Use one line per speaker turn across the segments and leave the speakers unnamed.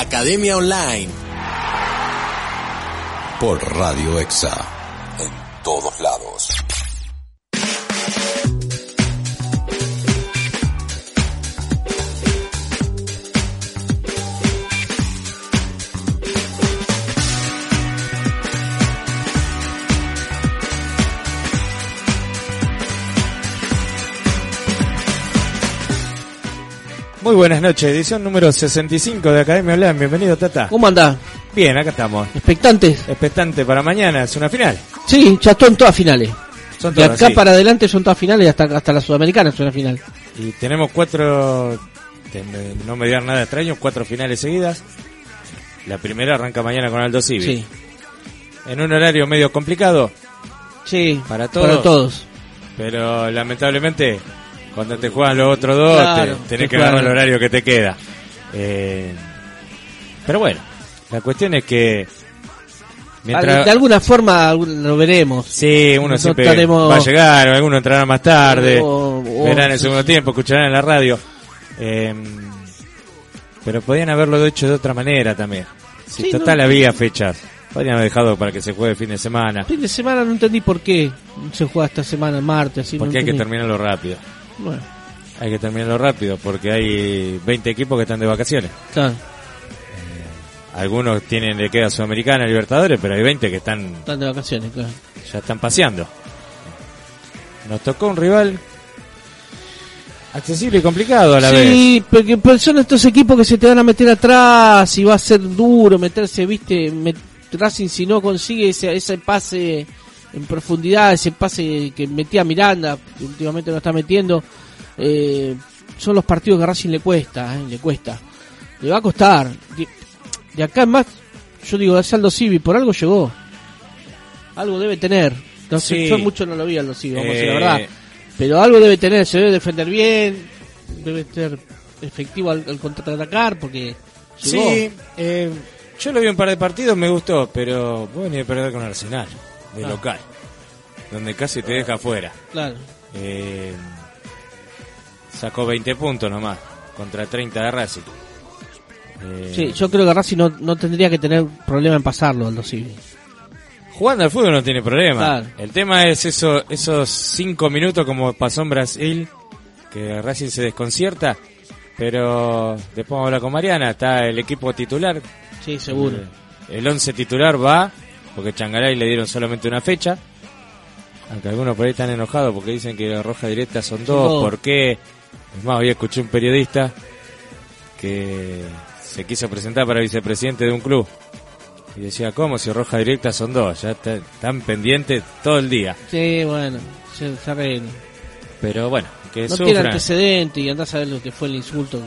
Academia Online. Por Radio Exa. En todos lados.
Muy buenas noches, edición número 65 de Academia Online. Bienvenido, Tata.
¿Cómo andás?
Bien, acá estamos.
¿Expectantes?
Expectante para mañana, es una final.
Sí, ya están todas finales.
Son
De
todas,
acá
sí.
para adelante son todas finales, hasta, hasta la sudamericana es una final.
Y tenemos cuatro, no me digan nada extraño, cuatro finales seguidas. La primera arranca mañana con Aldo Civi.
Sí,
En un horario medio complicado,
sí,
Para todos.
Para todos.
pero lamentablemente cuando te juegan los otros dos,
Claro,
te- tenés
te
que agarrar el horario que te queda. Eh, pero bueno, la cuestión es que... Mientras,
De alguna forma lo veremos.
Sí, uno
Nosotros
siempre
estaremos-
va a llegar, alguno entrará más tarde,
O- o-
verán el segundo
sí.
tiempo, escucharán en la radio. Eh, pero podían haberlo hecho de otra manera también. Si
Sí,
total
no-
había fechas, podrían haber dejado para que se juegue el fin de semana,
Fin de semana no entendí por qué se juega esta semana, el martes, así no
porque hay que terminarlo rápido.
Bueno,
Hay que terminarlo rápido porque hay 20 equipos que están de vacaciones.
claro,
Algunos tienen de queda Sudamericana, Libertadores, pero hay 20 que están
están de vacaciones, claro.
ya están paseando. Nos tocó un rival accesible y complicado a la vez.
Sí, porque pues, son estos equipos que se te van a meter atrás y va a ser duro meterse, viste, met- Racing si no consigue ese, ese pase en profundidad, ese pase que metía Miranda, que últimamente no está metiendo, eh, son los partidos que a Racing le cuesta, eh, le cuesta. Le va a costar. De, de acá en más, yo digo, es Aldo Civi, por algo llegó. Algo debe tener. Sé,
Sí.
yo mucho no lo vi Aldo Civi, vamos a decir la
Eh,
verdad. Pero algo debe tener, se debe defender bien, debe ser efectivo al, al contraatacar porque llegó.
Sí, eh, yo lo vi un par de partidos, me gustó, pero vos venís a perder con Arsenal, de
Ah.
local, donde casi te deja afuera.
Claro.
Eh, sacó 20 puntos nomás, contra 30 de Racing. Eh,
Sí, yo creo que Racing no, no tendría que tener problema en pasarlo Aldo Civi.
Jugando al fútbol no tiene problema.
Claro.
El tema es eso, esos 5 minutos como pasó en Brasil, que Racing se desconcierta, pero después vamos a hablar con Mariana, está el equipo titular,
Sí, seguro.
El 11 titular va, porque Changaray le dieron solamente una fecha. Aunque algunos por ahí están enojados porque dicen que la roja directa son dos. ¿Por qué? Es más, hoy escuché un periodista que se quiso presentar para vicepresidente de un club. Y decía, ¿cómo si roja directa son dos? Ya está- están pendientes todo el día.
Sí, bueno, se, arregla.
Pero bueno, que
No tiene
sufran.
antecedente y andás a ver lo que fue el insulto.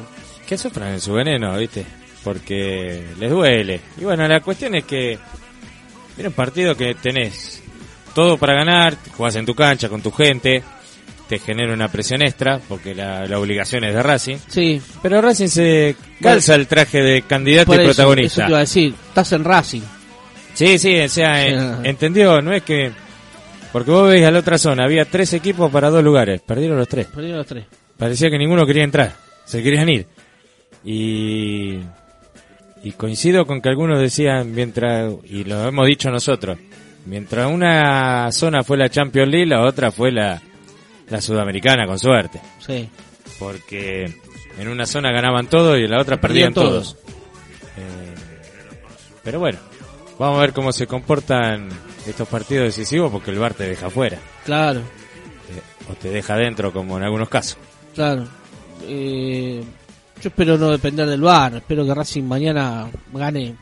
que sufran en su veneno, ¿viste? Porque les duele. Y bueno, la cuestión es que viene un partido que tenés todo para ganar, jugás en tu cancha con tu gente, te genera una presión extra, porque la, la obligación es de Racing.
Sí,
Pero Racing se calza el traje de candidato y
eso,
protagonista.
eso te iba a decir. Estás en Racing.
Sí, sí, o sea, entendió, no es que... Porque vos veis a la otra zona, había tres equipos para dos lugares, perdieron los tres.
Perdieron los tres.
Parecía que ninguno quería entrar, se querían ir. Y, y coincido con que algunos decían, mientras, y lo hemos dicho nosotros, mientras una zona fue la Champions League, la otra fue la, la Sudamericana, con suerte.
Sí.
Porque en una zona ganaban todos y en la otra perdían, todos. Eh, pero bueno, vamos a ver cómo se comportan estos partidos decisivos porque el VAR te deja afuera.
Claro,
eh, o te deja dentro como en algunos casos.
claro. Eh, yo espero no depender del VAR. Espero que Racing mañana gane.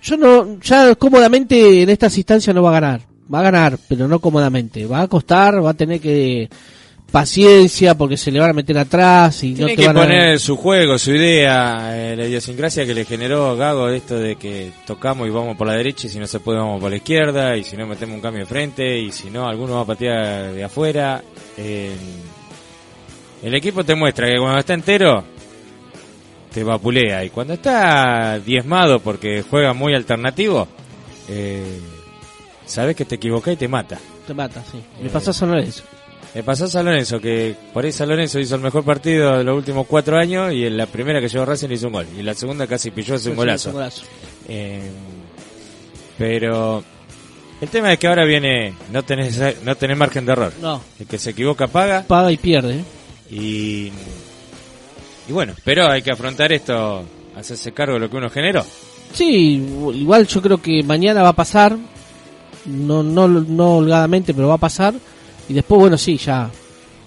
Yo no, ya cómodamente en estas instancias no va a ganar. Va a ganar, pero no cómodamente. Va a costar, va a tener que paciencia porque se le van a meter atrás y no te
que
van a...
poner su juego, su idea, eh, la idiosincrasia que le generó Gago de esto de que tocamos y vamos por la derecha y si no se puede vamos por la izquierda y si no metemos un cambio de frente y si no alguno va a patear de afuera. Eh, el equipo te muestra que cuando está entero te vapulea y cuando está diezmado porque juega muy alternativo, eh, sabes que te equivocás y te mata.
Te mata, sí. Le pasó a San Lorenzo.
Le pasó a San Lorenzo, que por ahí San Lorenzo hizo el mejor partido de los últimos cuatro años y en la primera que llegó Racing hizo un gol. Y en la segunda casi pilló hace un golazo.
Un golazo.
Eh, pero el tema es que ahora viene, no tenés, no tenés margen de error.
No,
El que se equivoca paga
paga y pierde.
Y, y bueno, pero hay que afrontar esto, hacerse cargo de lo que uno generó.
Sí, igual yo creo que mañana va a pasar, no, no, no holgadamente, pero va a pasar. Y después, bueno, sí, ya,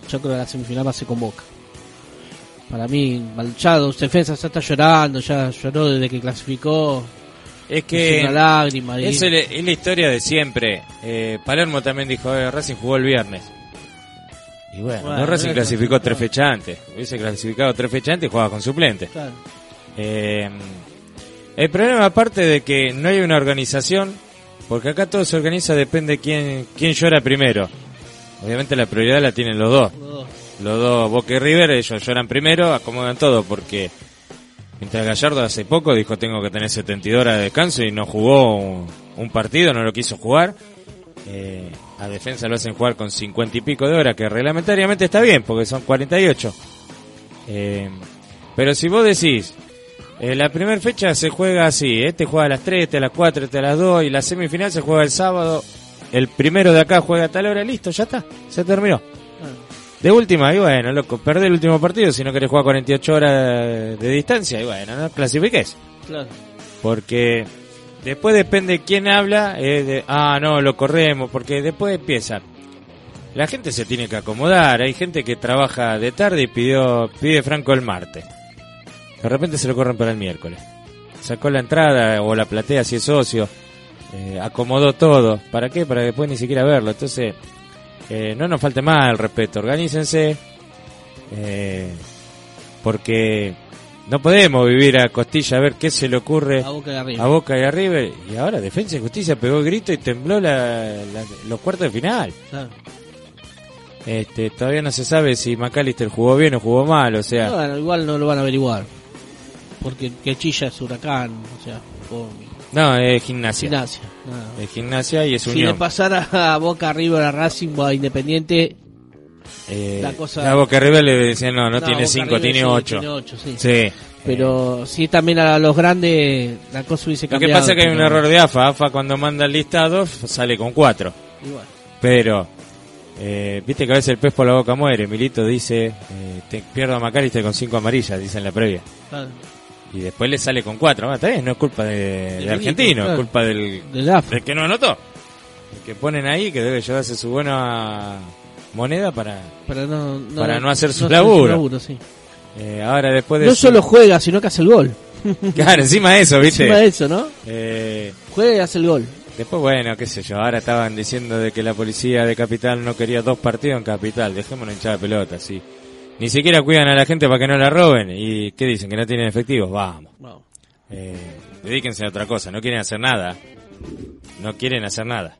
yo creo que la semifinal va a ser con Boca. Para mí, Malchado, defensa ya está llorando, ya lloró desde que clasificó.
Es
Es
que
una lágrima.
es, el- es la historia de siempre. Eh, Palermo también dijo, eh, Racing jugó el viernes. Y bueno,
Bueno,
no Racing clasificó tres fechas antes. Hubiese clasificado tres fechas antes y jugaba con suplente.
Claro.
Eh, el problema aparte de que no hay una organización, porque acá todo se organiza depende quién quién llora primero. Obviamente la prioridad la tienen los dos.
Los dos.
Los dos Boca y River, ellos lloran primero, acomodan todo porque mientras Gallardo hace poco dijo tengo que tener 72 horas de descanso y no jugó un, un partido, no lo quiso jugar. Eh, a defensa lo hacen jugar con 50 y pico de horas, que reglamentariamente está bien porque son 48. Eh, pero si vos decís, eh, la primera fecha se juega así, este juega a las 3, este a las 4, este a las 2 y la semifinal se juega el sábado, el primero de acá juega a tal hora, listo, ya está, se terminó. De última, y bueno, loco, perdés el último partido si no querés jugar 48 horas de distancia, y bueno, no clasifiques.
Claro.
Porque después depende quién habla, ah, no, lo corremos, porque después empieza. La gente se tiene que acomodar, hay gente que trabaja de tarde y pidió, pide Franco el martes. De repente se lo corren para el miércoles. Sacó la entrada o la platea si es socio, eh, acomodó todo. ¿Para qué? Para después ni siquiera verlo. Entonces, eh, no nos falte más el respeto, organícense, eh, porque no podemos vivir a costilla a ver qué se le ocurre
A boca
a y a River. Y ahora Defensa y Justicia pegó el grito y tembló la- la- los cuartos de final.
Claro.
Este, todavía no se sabe si McAllister jugó bien o jugó mal, o sea,
Bueno, igual no lo van a averiguar. Porque que chilla es huracán, o sea,
no, es gimnasia.
gimnasia.
Es gimnasia y es
Si le
unión.
pasara a Boca, River, a Racing o a Independiente,
Eh,
la cosa-
Boca River le decían, no, no, tiene
Boca,
5,
River
tiene
sí,
8.
Tiene ocho, sí.
Sí.
Pero si también a los grandes, la cosa hubiese
Lo que
cambiado.
pasa es que hay un error de AFA. AFA cuando manda el listado sale con 4.
Igual.
Pero, eh, viste que a veces el pez por la boca muere. Milito dice, eh, te pierdo a McAllister con 5 amarillas, dice en la previa.
Claro.
Y después le sale con 4. está bien, no es culpa de, argentino,
claro.
es culpa del,
Del AFA.
del que no anotó. El que ponen ahí que debe llevarse su buena moneda para...
Para no, no,
Para no hacer su
hacer
laburo.
sí.
eh, ahora después de...
No
su-
solo juega, sino que hace el gol.
Claro, encima de eso, viste.
Encima de eso, ¿no?
Eh,
Juega y hace el gol.
Después, bueno, qué sé yo, ahora estaban diciendo de que la policía de Capital no quería dos partidos en Capital. Dejémonos hinchar de pelota, sí. Ni siquiera cuidan a la gente para que no la roben. ¿Y qué dicen? ¿Que no tienen efectivos? Vamos.
Vamos.
Eh, dedíquense a otra cosa. No quieren hacer nada. No quieren hacer nada.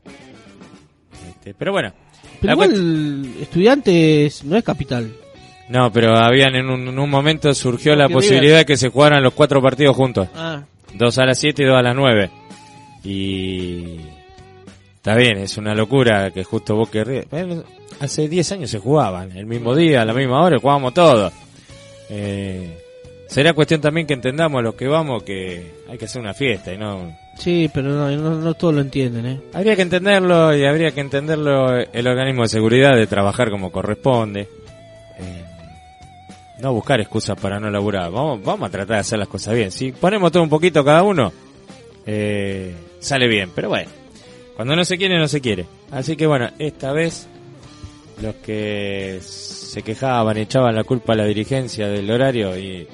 Este, pero bueno.
Pero igual, estudiantes no es capital.
No, pero habían en un, en un momento surgió la posibilidad de que se jugaran los cuatro partidos juntos.
Ah,
Dos a las 7 y dos a las 9. Y está bien, es una locura que justo Boca y River- bueno, hace 10 años se jugaban, el mismo día, a la misma hora, jugábamos todos. Eh, será cuestión también que entendamos los que vamos que hay que hacer una fiesta y no...
sí, pero no, no, no todos lo entienden, ¿eh?
Habría que entenderlo y habría que entenderlo el organismo de seguridad de trabajar como corresponde. Eh, no buscar excusas para no laburar. Vamos, vamos a tratar de hacer las cosas bien. Si ponemos todo un poquito cada uno, eh, sale bien. Pero bueno, cuando no se quiere, no se quiere. Así que bueno, esta vez los que se quejaban, echaban la culpa a la dirigencia del horario y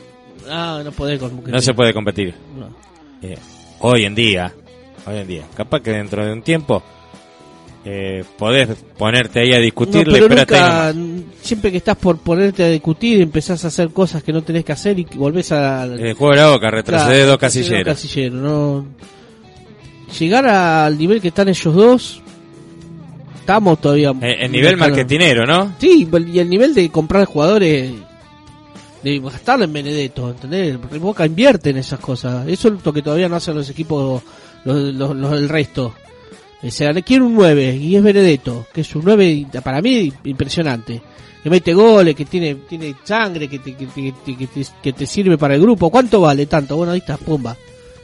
Ah, no podés con...
no se puede competir.
No.
Eh, hoy en día, hoy en día, capaz que dentro de un tiempo eh, podés ponerte ahí a
No,
discutirle,
pero
pero,
nunca, siempre que estás por ponerte a discutir, empezás a hacer cosas que no tenés que hacer y volvés a...
El juego de la boca, retroceder dos casilleros.
no... Llegar al nivel que están ellos dos, estamos todavía...
Eh, el nivel marketinero, ¿no?
Sí, y el nivel de comprar jugadores, de gastarlo en Benedetto, ¿entendés? Porque Boca invierte en esas cosas. Eso es lo que todavía no hacen los equipos, los, los, los del resto. O sea, le quiere un 9 y es Benedetto, que es un 9 para mí impresionante. Que mete goles, que tiene tiene sangre, que te, que, te- que te- que te- que te sirve para el grupo. ¿Cuánto vale tanto? Bueno, ahí está, pumba.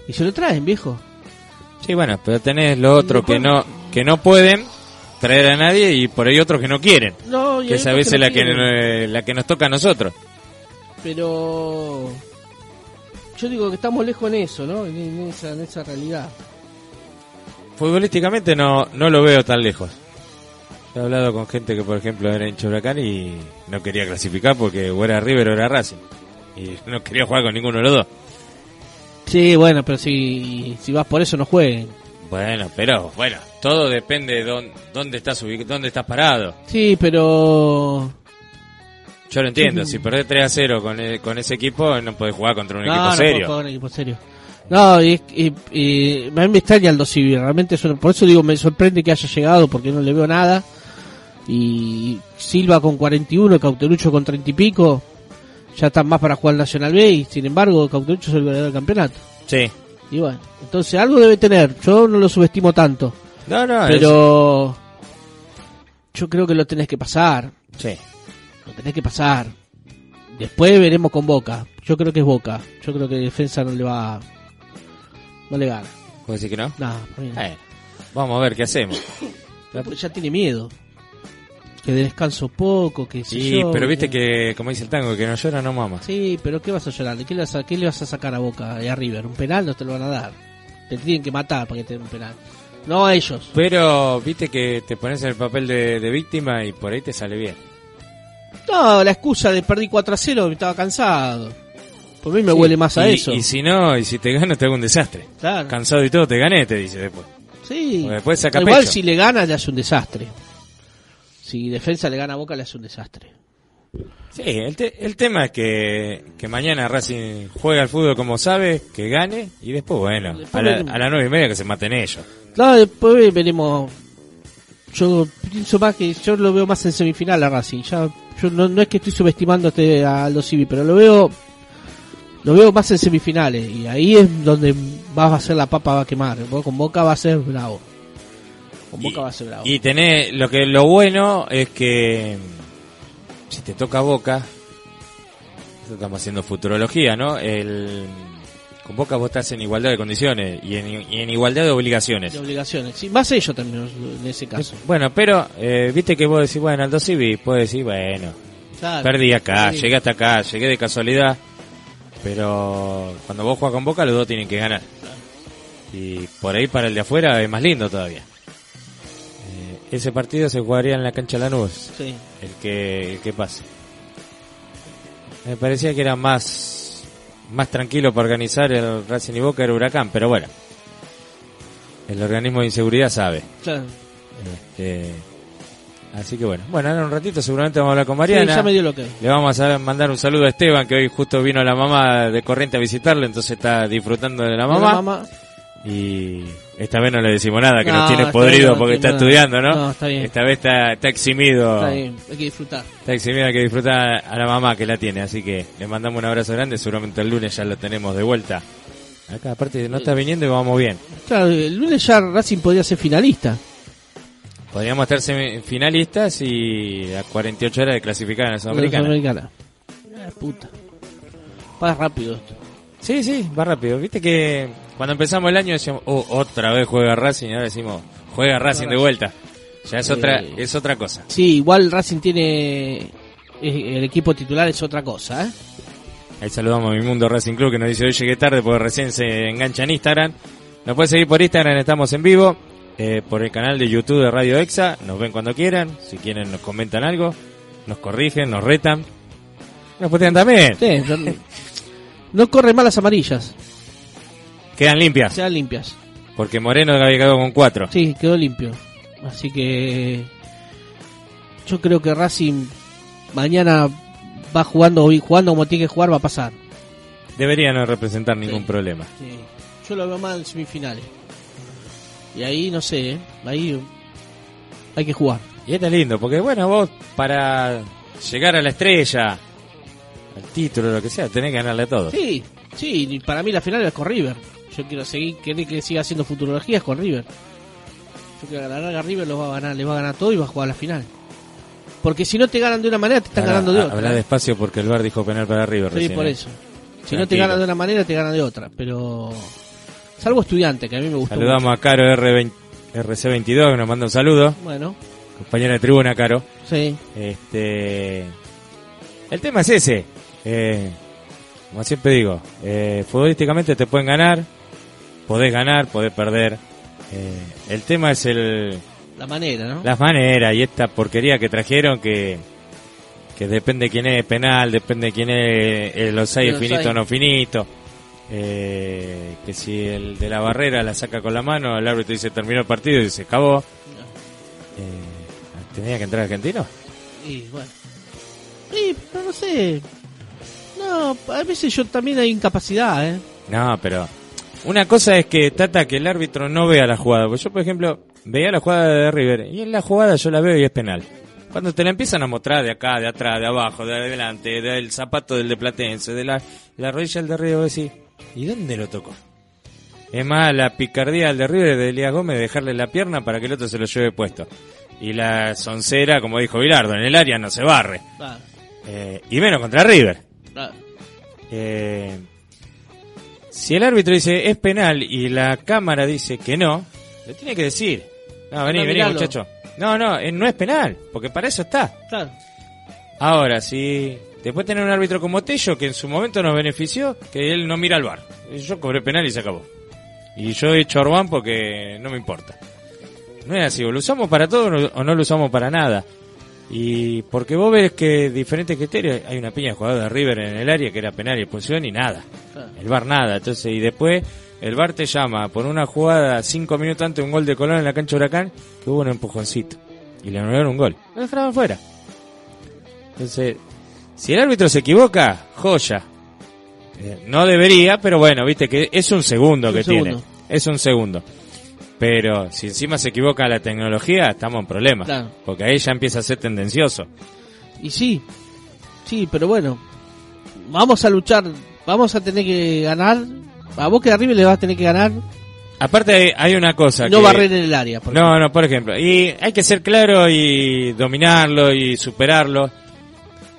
Y se lo traen, viejo.
Sí, bueno, pero tenés lo otro que no que no pueden traer a nadie y por ahí otros que no quieren.
No, y
Que es a veces la que,
quieren.
eh, la que nos toca a nosotros.
Pero yo digo que estamos lejos en eso, ¿no? En, en esa, en esa realidad.
Futbolísticamente no, no lo veo tan lejos. He hablado con gente que, por ejemplo, era hincha Huracán y no quería clasificar porque o era River o era Racing. Y no quería jugar con ninguno de los dos.
Sí, bueno, pero si, si vas por eso no jueguen.
Bueno, pero bueno, todo depende de dónde, dónde estás dónde estás parado.
Sí, pero...
Yo lo entiendo, si perdés 3 a 0 con, e- con ese equipo, no podés jugar contra un
no,
equipo
no
serio.
puedo jugar un equipo serio. No, y, y- y a mí me extraña Aldo Civi, realmente eso- por eso digo, me sorprende que haya llegado porque no le veo nada. Y Silva con 41, Cauterucho con 30 y pico, ya están más para jugar Nacional B y sin embargo Cauterucho es el ganador del campeonato.
Sí.
Y bueno, entonces algo debe tener, yo no lo subestimo tanto.
No, no,
Pero yo creo que lo tenés que pasar.
sí.
Lo tenés que pasar. Después veremos con Boca. Yo creo que es Boca. Yo creo que defensa no le va. No le gana.
¿Puedes decir que no?
No, no.
Bueno, vamos a ver qué hacemos.
Porque ya tiene miedo. Que de descanso poco, que
Sí,
yo,
pero viste que, como dice el tango, que no llora no mama.
Sí, pero ¿qué vas a llorar? ¿De qué le vas a, qué le vas a sacar a Boca y a River? Un penal no te lo van a dar. Te tienen que matar para que te den un penal. No a ellos.
Pero viste que te pones en el papel de, de víctima y por ahí te sale bien.
No, la excusa de perdí 4 a 0, estaba cansado. Por mí me
Sí,
huele más a
y-
eso.
Y si no, y si te gano, te hago un desastre.
Claro.
Cansado y todo, te gané, te dice después.
Sí.
Porque después saca
Igual
pecho.
si le gana le hace un desastre. Si defensa le gana a Boca le hace un desastre.
Sí, el, te- el tema es que, que mañana Racing juega al fútbol como sabe, que gane, y después, bueno,
Después
a, la, a las nueve y media que se maten ellos.
Claro, después veremos. Yo pienso más que yo lo veo más en semifinal a Racing. Ya, yo no, no es que estoy subestimando a los Civi, pero lo veo lo veo más en semifinales y ahí es donde vas a ser la papa va a quemar. Con Boca va a ser bravo. Con Boca
Y-
va a ser bravo.
Y tenés, lo que lo bueno es que si te toca Boca, estamos haciendo futurología, ¿no? El, con Boca vos estás en igualdad de condiciones y en, y en igualdad de obligaciones.
de obligaciones. Sí, más ellos también en ese caso.
Bueno, pero eh, viste que vos decís, bueno, Aldo Civi, puedes decir, bueno,
Claro.
perdí acá,
Sí.
llegué hasta acá, llegué de casualidad, pero cuando vos juegas con Boca los dos tienen que ganar. Y por ahí para el de afuera es más lindo todavía. Eh, ese partido se jugaría en la cancha Lanús,
Sí.
el que, el que pase. Me parecía que era más, más tranquilo para organizar el Racing y Boca era Huracán, pero bueno. El organismo de inseguridad sabe.
Claro.
Este, así que bueno. Bueno, ahora en un ratito seguramente vamos a hablar con Mariana.
Sí, ya me dio lo que.
Le vamos a mandar un saludo a Esteban, que hoy justo vino la mamá de Corriente a visitarle, entonces está disfrutando de la mamá. Y esta vez no le decimos nada, que
No,
nos tiene podrido
bien,
porque está estudiando, ¿no?
No, está bien.
Esta vez está, está eximido.
Está bien, hay que disfrutar.
Está eximido, hay que disfrutar a la mamá que la tiene, así que le mandamos un abrazo grande, seguramente el lunes ya lo tenemos de vuelta. Acá aparte no está viniendo y vamos bien.
Claro, el lunes ya Racing podría ser finalista.
Podríamos estar semifinalistas y a 48 horas de clasificar en la Sudamericana.
Sudamericana. Ah, puta. Va rápido esto.
Sí, sí, va rápido. Viste que cuando empezamos el año decíamos, oh, otra vez juega Racing, y ahora decimos, juega Racing de vuelta. Ya es
Eh.
otra, es otra cosa.
Sí, igual Racing tiene. El equipo titular es otra cosa, ¿eh?
Ahí saludamos a mi mundo Racing Club que nos dice hoy llegué tarde porque recién se engancha en Instagram. Nos pueden seguir por Instagram, estamos en vivo. eh, por el canal de YouTube de Radio Exa, nos ven cuando quieran. Si quieren nos comentan algo, nos corrigen, nos retan. Nos putean también.
Sí, no, corren mal las amarillas,
Quedan limpias.
sean limpias.
Porque Moreno había quedado con cuatro.
Sí, quedó limpio. Así que yo creo que Racing mañana va jugando jugando como tiene que jugar va a pasar.
Debería no representar ningún
Sí.
problema.
Sí. Yo lo veo mal en semifinales. Y ahí no sé, ¿eh? ahí hay que jugar.
Y este es lindo, porque bueno, vos para llegar a la estrella, al título, lo que sea, tenés que ganarle a todos.
Sí, sí, para mí la final es con River. Yo quiero seguir, querer que siga haciendo futurologías con River. Yo quiero ganar a River, lo va a ganar, le va a ganar todo y va a jugar a la final. Porque si no te ganan de una manera, te están
Ahora,
ganando de otra.
Habla despacio porque el bar dijo penal para River
Sí,
recién,
por
¿eh?
eso. Si no te ganan de una manera, te ganan de otra. Pero. Salvo estudiante, que a mí me gustó.
Saludamos a Caro R20 RC22 que nos manda un saludo.
Bueno,
Compañera de tribuna, Caro.
sí.
Este, el tema es ese. Eh, como siempre digo, eh, futbolísticamente te pueden ganar, podés ganar, podés perder. Eh, el tema es el,
La manera, ¿no?
las maneras y esta porquería que trajeron que, que depende quién es penal, depende quién es el offside
El
finito o no finito. Eh, que si el de la barrera la saca con la mano, el árbitro dice terminó el partido y se acabó. Eh, ¿Tenía que entrar argentino?
Y bueno. Sí, pero no sé. No, a veces yo también hay incapacidad, ¿eh?
No, pero una cosa es que trata que el árbitro no vea la jugada. Pues yo, por ejemplo, veía la jugada de River y en la jugada yo la veo y es penal. Cuando te la empiezan a mostrar de acá, de atrás, de abajo, de adelante, del zapato del de Platense, de la, la rodilla del de River, decís, ¿y dónde lo tocó? Es más, la picardía del de River de Elías Gómez de dejarle la pierna para que el otro se lo lleve puesto. Y la soncera, como dijo Bilardo, en el área no se barre. Eh, y menos contra River.
Claro.
Eh, si el árbitro dice es penal y la cámara dice que no, le tiene que decir. No, vení, vení, muchacho. No, no, eh, no es penal, porque para eso está.
claro.
Ahora, si después tener un árbitro como Tello, que en su momento nos benefició, que él no mira al bar. Yo cobré penal y se acabó. Y yo he hecho Orbán porque no me importa. No es así, o lo usamos para todo o no lo usamos para nada. Y porque vos ves que diferentes criterios, hay una piña de jugador de River en el área que era penal y expulsión y nada. El bar nada. Entonces, y después el bar te llama por una jugada cinco minutos antes de un gol de Colón en la cancha de Huracán, que hubo un empujoncito. Y le anularon un gol. Lo dejaron fuera. Entonces, si el árbitro se equivoca, joya. Eh, no debería, pero bueno, viste que es un segundo
Un
que
segundo.
tiene. Es un segundo. Pero si encima se equivoca la tecnología, estamos en problemas.
Claro.
Porque ahí ya empieza a ser tendencioso.
Y sí, sí, pero bueno, vamos a luchar, vamos a tener que ganar. A vos que arriba le vas a tener que ganar,
Aparte hay- hay una cosa
no
que...
barrer en el área. por
No, no, por ejemplo. Y hay que ser claro y dominarlo y superarlo.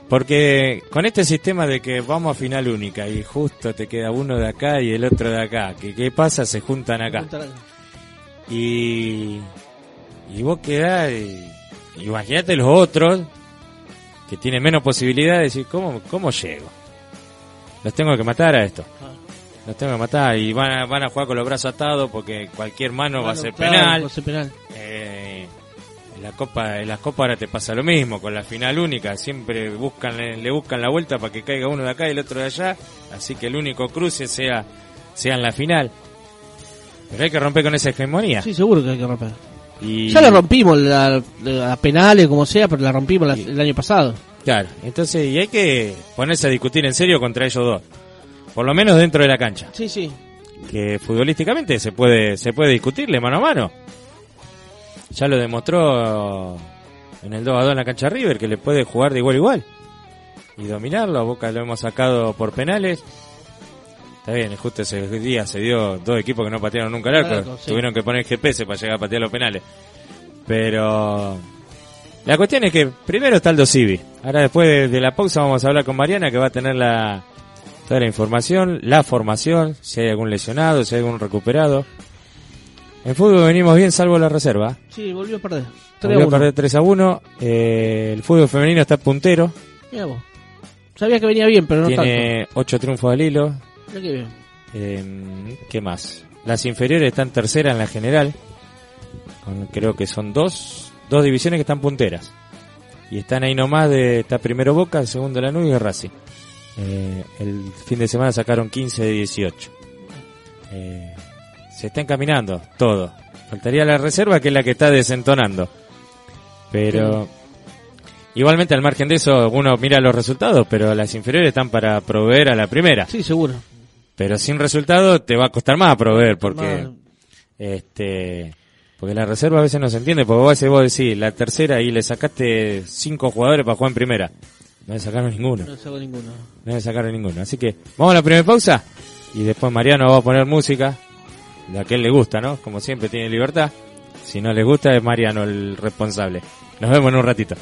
Porque con este sistema de que vamos a final única y justo te queda uno de acá y el otro de acá, que qué pasa, se juntan acá.
ejemplo.
Y, y vos quedás, y, imagínate los otros que tienen menos posibilidades de decir, ¿cómo, ¿cómo llego? Los tengo que matar a esto. Los tengo que matar y van a, van a jugar con los brazos atados porque cualquier mano va a
Bueno,
ser
claro,
penal.
va a ser penal.
Eh, en la copa, en las copas ahora te pasa lo mismo, con la final única, siempre buscan, le buscan la vuelta para que caiga uno de acá y el otro de allá, así que el único cruce sea, sea en la final. Pero hay que romper con esa hegemonía.
Sí, seguro que hay que romper.
Y,
Ya la rompimos, la, la- a penales, como sea, pero la rompimos la- el año pasado.
Claro, entonces, y hay que ponerse a discutir en serio contra ellos dos. Por lo menos dentro de la cancha.
Sí, sí.
que futbolísticamente se puede se puede discutirle mano a mano. Ya lo demostró en el 2 a 2 en la cancha River que le puede jugar de igual a igual y dominarlo. A Boca lo hemos sacado por penales. Está bien, justo ese día se dio dos equipos que no patearon nunca el arco.
Sí.
Tuvieron que poner GPS para llegar a patear los penales. Pero la cuestión es que primero está el Dosivi. Ahora después de, la pausa vamos a hablar con Mariana que va a tener la toda la información, la formación, si hay algún lesionado, si hay algún recuperado. En fútbol venimos bien salvo la reserva.
Sí, volvió a perder. 3
Volvió
a
a
1.
perder 3 a 1. Eh, el fútbol femenino está puntero.
Vos. Sabía que venía bien, pero no
tiene 8 triunfos al hilo.
Mirá qué bien.
Eh, ¿Qué más? Las inferiores están tercera en la general. Con, creo que son dos, dos divisiones que están punteras. Y están ahí nomás de, está primero Boca, segundo Lanús y Racing. Eh, el fin de semana sacaron 15 de 18. Eh, se está encaminando todo. Faltaría la reserva, que es la que está desentonando. Pero igualmente al margen de eso, uno mira los resultados, pero las inferiores están para proveer a la primera.
Sí, seguro.
Pero sin resultado te va a costar más proveer porque este porque la reserva a veces no se entiende, porque vos, vos decís la tercera y le sacaste cinco jugadores para jugar en primera. No le sacaron ninguno.
No saco ninguno.
No le sacaron ninguno. Así que vamos a la primera pausa y después Mariano va a poner música de a que él le gusta, ¿no? Como siempre tiene libertad. Si no le gusta es Mariano el responsable. Nos vemos en un ratito.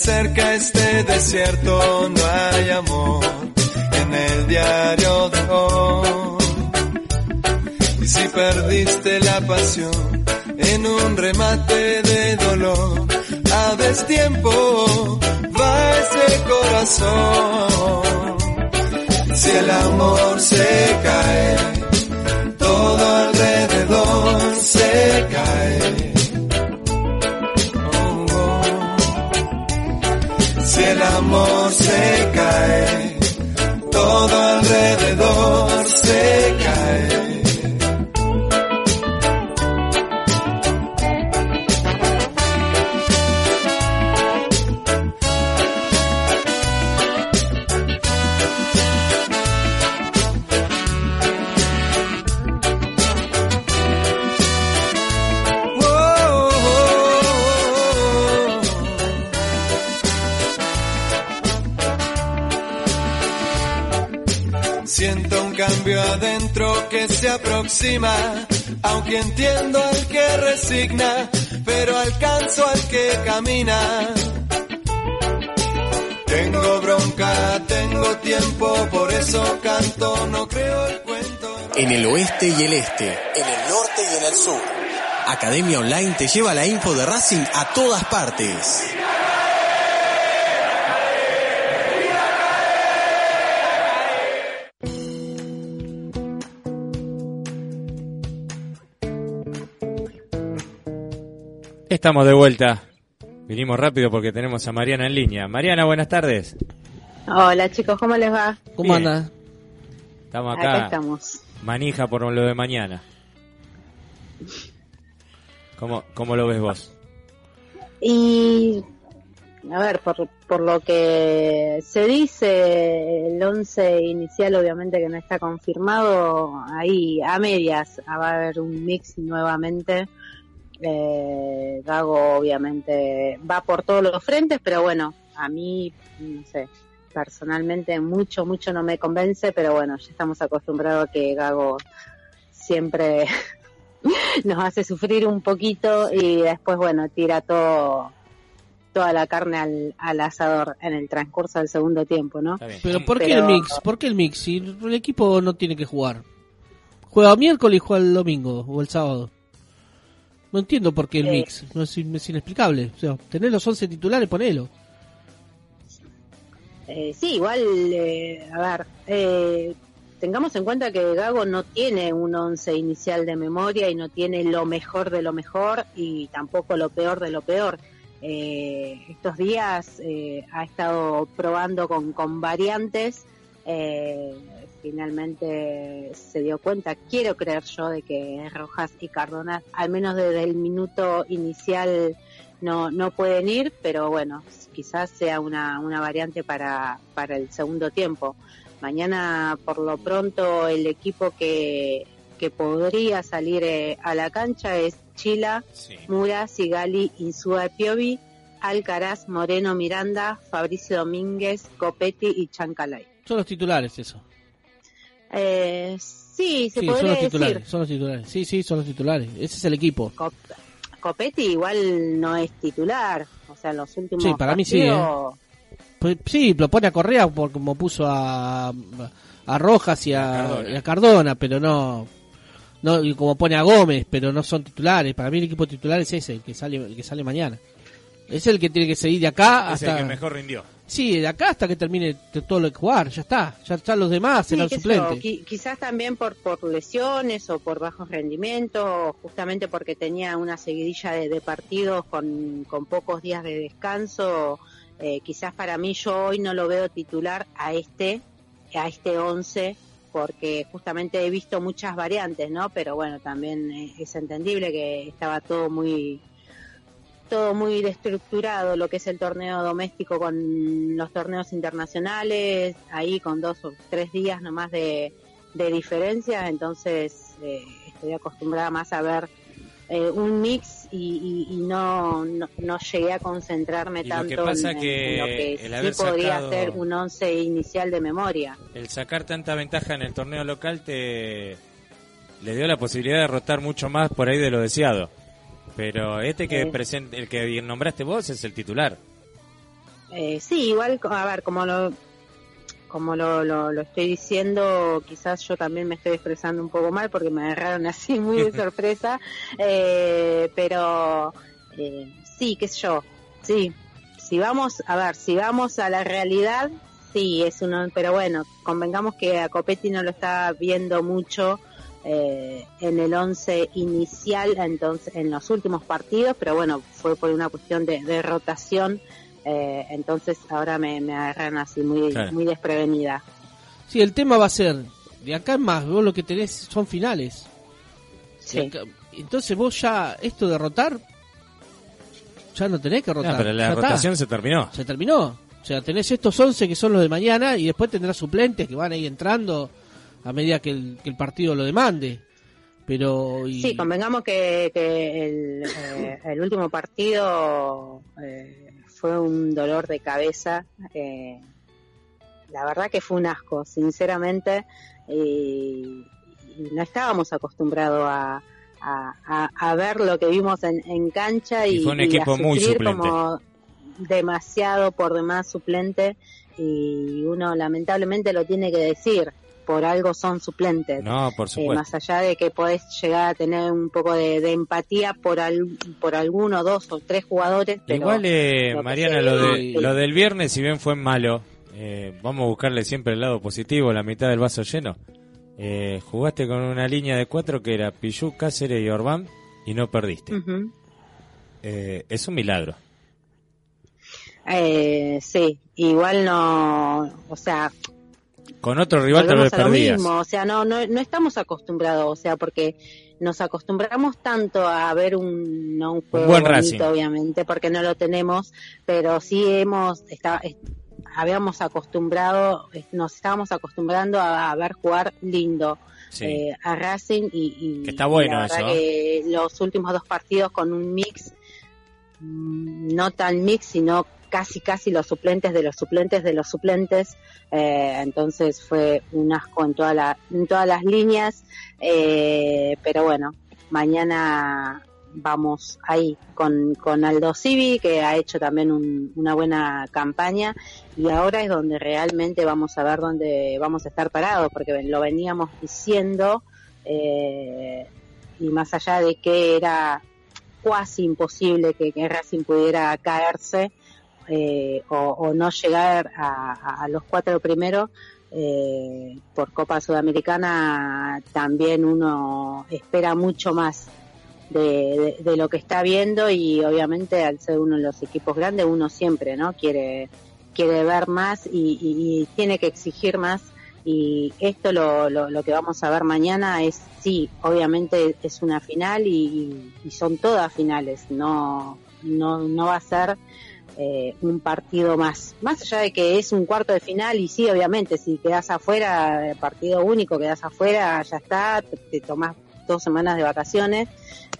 Cerca este desierto. No hay amor en el diario de hoy. Y si perdiste la pasión en un remate de dolor, a destiempo va ese corazón. Si el amor se cae, todo alrededor se cae. Si el amor se cae, todo alrededor se cae. Que se aproxima, aunque entiendo al que resigna, pero alcanzo al que camina. Tengo bronca, tengo tiempo, por eso canto, no creo el cuento.
En el oeste y el este,
En el norte y en el sur.
Academia Online te lleva la info de Racing a todas partes.
Estamos de vuelta. Vinimos rápido porque tenemos a Mariana en línea. Mariana, buenas tardes.
Hola chicos, ¿cómo les va?
¿Cómo
Bien.
anda?
Estamos
Acá
acá,
estamos.
manija por lo de mañana. ¿Cómo, cómo lo ves vos?
Y a ver, por, por lo que se dice, el 11 inicial obviamente que no está confirmado, ahí a medias va a haber un mix nuevamente. Eh, Gago obviamente va por todos los frentes, pero bueno, a mí, no sé, personalmente mucho, mucho no me convence, pero bueno, ya estamos acostumbrados a que Gago siempre nos hace sufrir un poquito y después, bueno, tira todo toda la carne al, al asador en el transcurso del segundo tiempo, ¿no?
Pero ¿por qué
Pero-
el mix? ¿Por qué el mix? Si el equipo no tiene que jugar. Juega miércoles y juega el domingo o el sábado. No entiendo por qué el
Eh.
mix. No es, in- es inexplicable. O sea, tener los 11 titulares, ponelo.
Eh, sí, igual, eh, a ver, eh, tengamos en cuenta que Gago no tiene un once inicial de memoria y no tiene lo mejor de lo mejor y tampoco lo peor de lo peor. Eh, estos días eh, ha estado probando con, con variantes. eh, finalmente se dio cuenta, quiero creer yo, de que Rojas y Cardona, al menos desde el minuto inicial, no, no pueden ir, pero bueno, quizás sea una, una variante para, para el segundo tiempo. Mañana, por lo pronto, el equipo que, que podría salir eh, a la cancha es Chila,
Sí.
Mura, Sigali, Insúa Piovi, Alcaraz, Moreno, Miranda, Fabricio Domínguez, Copetti y Chancalay.
Son los titulares, eso.
Eh, sí, se
Sí, son los titulares.
decir.
Son los titulares. Sí, sí, son los titulares. Ese es el equipo.
Cop- Copetti igual no es titular, o sea, en los últimos
Sí, para mí sí, ¿eh? Pues, sí, lo pone a Correa por como puso a, a Rojas y a,
Cardona.
y a Cardona, pero no no y como pone a Gómez, pero no son titulares. Para mí el equipo titular es ese, el que sale el que sale mañana. Es el que tiene que seguir de acá
Es el que mejor rindió.
Sí, de acá hasta que termine todo lo que jugar, ya está. Ya están los demás,
Sí,
serán
yo,
suplentes.
qui- quizás también por, por lesiones o por bajos rendimientos, o justamente porque tenía una seguidilla de, de partidos con, con pocos días de descanso. eh, quizás para mí yo hoy no lo veo titular a este, a este 11, porque justamente he visto muchas variantes, ¿no? Pero bueno, también eh, es entendible que estaba todo muy todo muy destructurado lo que es el torneo doméstico con los torneos internacionales, ahí con dos o tres días nomás de, de diferencia, entonces eh, estoy acostumbrada más a ver eh, un mix y, y- y no, no, no llegué a concentrarme
Y lo
tanto
que pasa
en,
que
en lo que
el
sí
haber
podría ser un once inicial de memoria.
El sacar tanta ventaja en el torneo local te le dio la posibilidad de rotar mucho más por ahí de lo deseado. Pero este que present- el que nombraste vos es el titular.
Eh, sí, igual, a ver, como lo como lo, lo, lo estoy diciendo, quizás yo también me estoy expresando un poco mal porque me agarraron así muy de sorpresa, eh, pero eh, sí, qué sé yo, sí, si vamos, a ver, si vamos a la realidad, sí, es uno, pero bueno, convengamos que a Copetti no lo está viendo mucho eh, en el 11 inicial, entonces en los últimos partidos, pero bueno, fue por una cuestión de, de rotación, eh, entonces ahora me, me agarran así muy,
Claro.
muy desprevenida.
Sí, el tema va a ser, de acá en más, vos lo que tenés son finales.
Sí.
acá- entonces vos ya, esto de rotar, ya no tenés que rotar.
Ah, pero la
ya está.
rotación se terminó.
se terminó. O sea, tenés estos 11 que son los de mañana y después tendrás suplentes que van a ir entrando a medida que el, que el partido lo demande. Pero. Y...
Sí, convengamos que, que el, eh, el último partido eh, fue un dolor de cabeza. eh, la verdad que fue un asco, sinceramente. Y, y no estábamos acostumbrados a, a, a- a ver lo que vimos en, en cancha y,
Y fue un
y a
equipo muy suplente.
como demasiado por demás suplente y uno lamentablemente lo tiene que decir por algo son suplentes
No, por
eh,
supuesto.
más allá de que podés llegar a tener un poco de, de empatía por al, por alguno, dos o tres jugadores, pero
Igual, eh,
lo
Mariana, lo, de,
sí.
lo del viernes, si bien fue malo, eh, vamos a buscarle siempre el lado positivo, la mitad del vaso lleno. Eh, jugaste con una línea de cuatro que era Pichu, Cáceres y Orbán y no perdiste. Eh, es un milagro.
Eh, sí, igual no, o sea,
Con otro rival
a lo
perdías.
mismo, o sea, no, no, no estamos acostumbrados, o sea, porque nos acostumbramos tanto a ver un, no un juego
buen
bonito,
Racing.
obviamente, porque no lo tenemos, pero sí hemos, está, es- habíamos acostumbrado, eh, nos estábamos acostumbrando a, a ver jugar lindo.
Sí.
eh, a Racing y, y-
Que está bueno
la
eso,
que los últimos dos partidos con un mix mm, no tan mix sino casi casi los suplentes de los suplentes de los suplentes. Eh, entonces fue un asco en toda la en todas las líneas. Eh, pero bueno mañana vamos ahí con, con Aldo Civi que ha hecho también un- una buena campaña. Y ahora es donde realmente vamos a ver dónde vamos a estar parados porque lo veníamos diciendo eh, y más allá de que era cuasi imposible que, que Racing pudiera caerse eh, o, no llegar a, a- los cuatro primeros eh, por Copa Sudamericana también uno espera mucho más de, lo que está viendo y obviamente al ser uno de los equipos grandes uno siempre no quiere quiere ver más y, y- y tiene que exigir más y esto lo, lo, lo que vamos a ver mañana es sí obviamente es una final y, y son todas finales no no no va a ser eh, un partido más más allá de que es un cuarto de final y sí obviamente si quedas afuera partido único quedas afuera ya está te, tomás dos semanas de vacaciones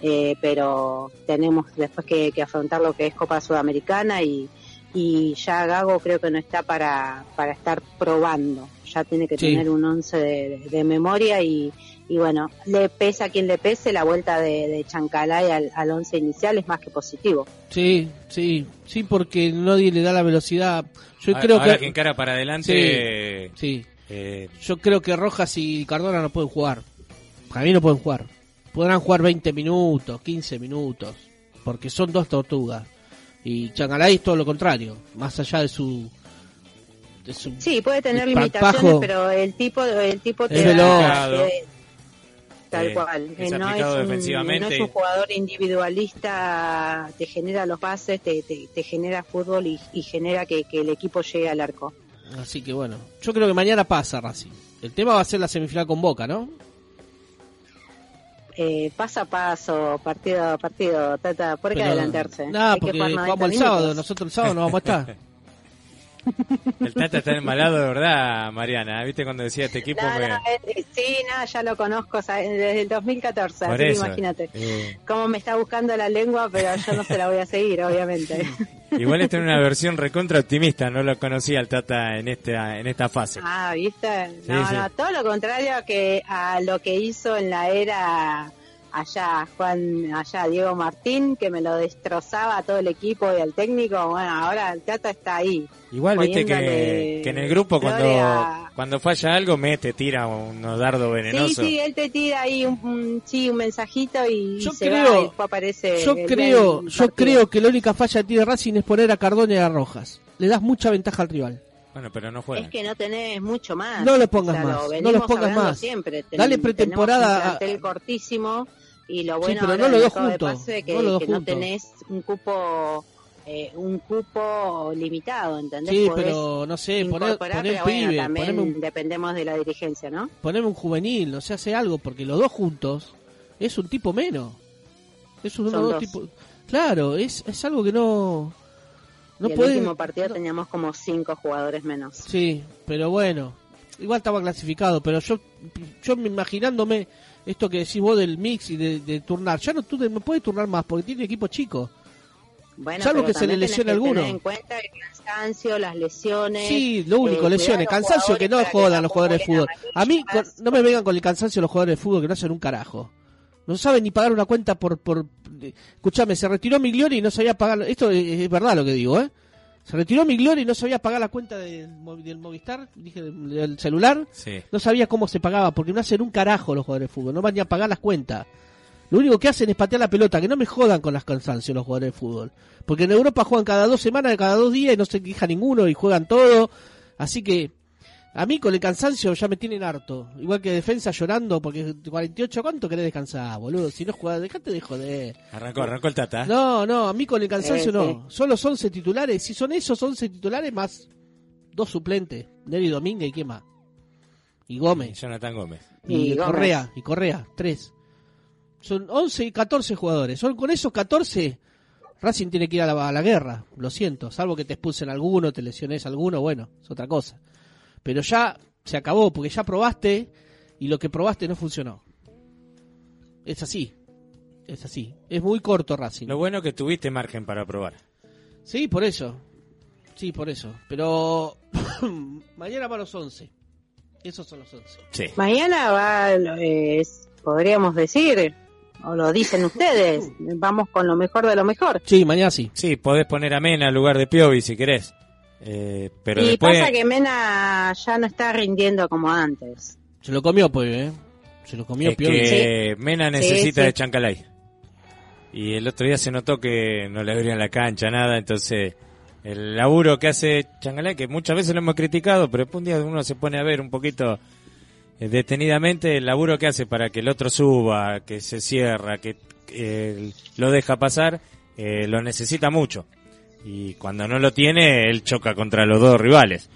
eh, pero tenemos después que, que afrontar lo que es Copa Sudamericana y, y ya Gago creo que no está para, para estar probando, ya tiene que
Sí.
tener un 11 de, de memoria y, y bueno, le pesa a quien le pese, la vuelta de, de Chancalay al, al 11 inicial es más que positivo.
Sí, sí, sí, porque nadie le da la velocidad. Yo creo
ahora
que...
que encara para adelante,
Sí,
eh,
yo creo que Rojas y Cardona no pueden jugar. Para mí no pueden jugar. Podrán jugar 20 minutos, 15 minutos, porque son dos tortugas. Y Chancalay es todo lo contrario, más allá de su...
Sí, puede tener limitaciones,
Pajo
pero el tipo, el tipo
es
te
veloz.
da, eh, tal
Eh,
cual.
es
no, es un,
defensivamente.
no es un jugador individualista, te genera los bases, te, te, te genera fútbol y, y genera que, que el equipo llegue al arco.
Así que bueno, yo creo que mañana pasa Racing. El tema va a ser la semifinal con Boca, ¿no?
Eh, paso a paso, partido a partido, Tata, ¿por qué
Pero-
adelantarse? Hay que
porque
jugar 90
jugamos el sábado, nosotros el sábado no vamos a estar.
el Tata está embalado de verdad, Mariana. ¿Viste cuando decía este equipo?
No,
me-
no, eh, sí, no, ya lo conozco desde el 2014,
Por
así
eso,
imagínate.
eh,
Cómo me está buscando la lengua, pero yo no se la voy a seguir, obviamente.
igual está en una versión recontra optimista. No lo conocía el Tata en esta, en esta fase.
Ah, ¿viste? No,
Sí, sí.
no, todo lo contrario que a lo que hizo en la era allá Juan, allá Diego Martín, que me lo destrozaba a todo el equipo y al técnico. Bueno, ahora el Tata está ahí.
Igual viste que, que en el grupo cuando, cuando falla algo mete, tira unos dardos
Sí,
venenosos.
sí, él te tira ahí un, un- sí, un mensajito y
Yo
se
creo-
va y después aparece.
Yo creo, yo creo que la única falla que tiene Racing es poner a Cardona y a Rojas. Le das mucha ventaja al rival.
Bueno, pero no juega.
Es que no tenés mucho más.
No le pongas
O sea,
más,
lo
no los pongas más.
Siempre. Ten-
Dale pretemporada
un
a-
cortísimo y lo
Sí,
bueno
pero
ahora
no los
del
dos juntos,
pase que,
no los dos
que no tenés un cupo eh, un cupo limitado, ¿entendés?
Sí,
Podés
pero no sé, poner, poner
pero
un
bueno,
pibe,
también
poneme un,
dependemos de la dirigencia, ¿no?
poneme un juvenil, no sé, hace algo, porque los dos juntos es un tipo menos. Es un
Son
dos
dos.
tipos. Claro, es, es algo que no. No
y el
puede.
último partido
no-
teníamos como cinco jugadores menos.
Sí, pero bueno, igual estaba clasificado, pero yo, yo me imaginándome esto que decís vos del mix y de, de turnar, ya no, tú no puedes turnar más porque tiene equipo chico.
Bueno,
Salvo que se le lesione alguno.
Tener en cuenta el cansancio, las lesiones.
Sí, lo único,
eh,
lesiones, cansancio que no jodan los jugadores de fútbol. A mí, con- no me vengan con el cansancio los jugadores de fútbol que no hacen un carajo. No saben ni pagar una cuenta por... por Escuchame, se retiró Migliori y no sabía pagar... Esto es, es verdad lo que digo, ¿eh? Se retiró Migliori y no sabía pagar la cuenta del, del Movistar, dije, del, del celular.
Sí.
No sabía cómo se pagaba, porque no hacen un carajo los jugadores de fútbol, no van ni a pagar las cuentas. Lo único que hacen es patear la pelota, que no me jodan con las cansancios los jugadores de fútbol. Porque en Europa juegan cada dos semanas, cada dos días y no se queja ninguno y juegan todo. Así que a mí con el cansancio ya me tienen harto. Igual que defensa llorando porque 48, ¿cuánto querés descansar, boludo? Si no jugás, dejate de joder.
Arrancó, arrancó el Tata.
No, no, a mí con el cansancio
Eh,
no. Son los 11 titulares. Si son esos 11 titulares más dos suplentes. Neri Domínguez y quién más. Y Gómez.
Jonathan Gómez.
Y,
Y Gómez.
Correa, y Correa, tres. Son 11 y 14 jugadores. Son con esos 14, Racing tiene que ir a la, a la guerra. Lo siento, salvo que te expulsen alguno, te lesiones alguno, bueno, es otra cosa. Pero ya se acabó, porque ya probaste y lo que probaste no funcionó. Es así. Es así. Es muy corto Racing.
Lo bueno que tuviste margen para probar.
Sí, por eso. Sí, por eso. Pero mañana van los 11. Esos son los 11.
Sí.
Mañana va, es- podríamos decir, o lo dicen ustedes, vamos con lo mejor de lo mejor.
Sí, mañana sí.
Sí, podés poner a Mena en lugar de Piovi si querés. Eh, pero
y
después...
pasa que Mena ya no está rindiendo como antes.
Se lo comió, pues, ¿eh? Se lo comió
es que Mena necesita
sí.
de Chancalay. Y el otro día se notó que no le abrían la cancha, nada, entonces el laburo que hace Chancalay, que muchas veces lo hemos criticado, pero después un día uno se pone a ver un poquito eh, detenidamente el laburo que hace para que el otro suba, que se cierra, que eh, lo deja pasar, eh, lo necesita mucho. Y cuando no lo tiene, él choca contra los dos rivales.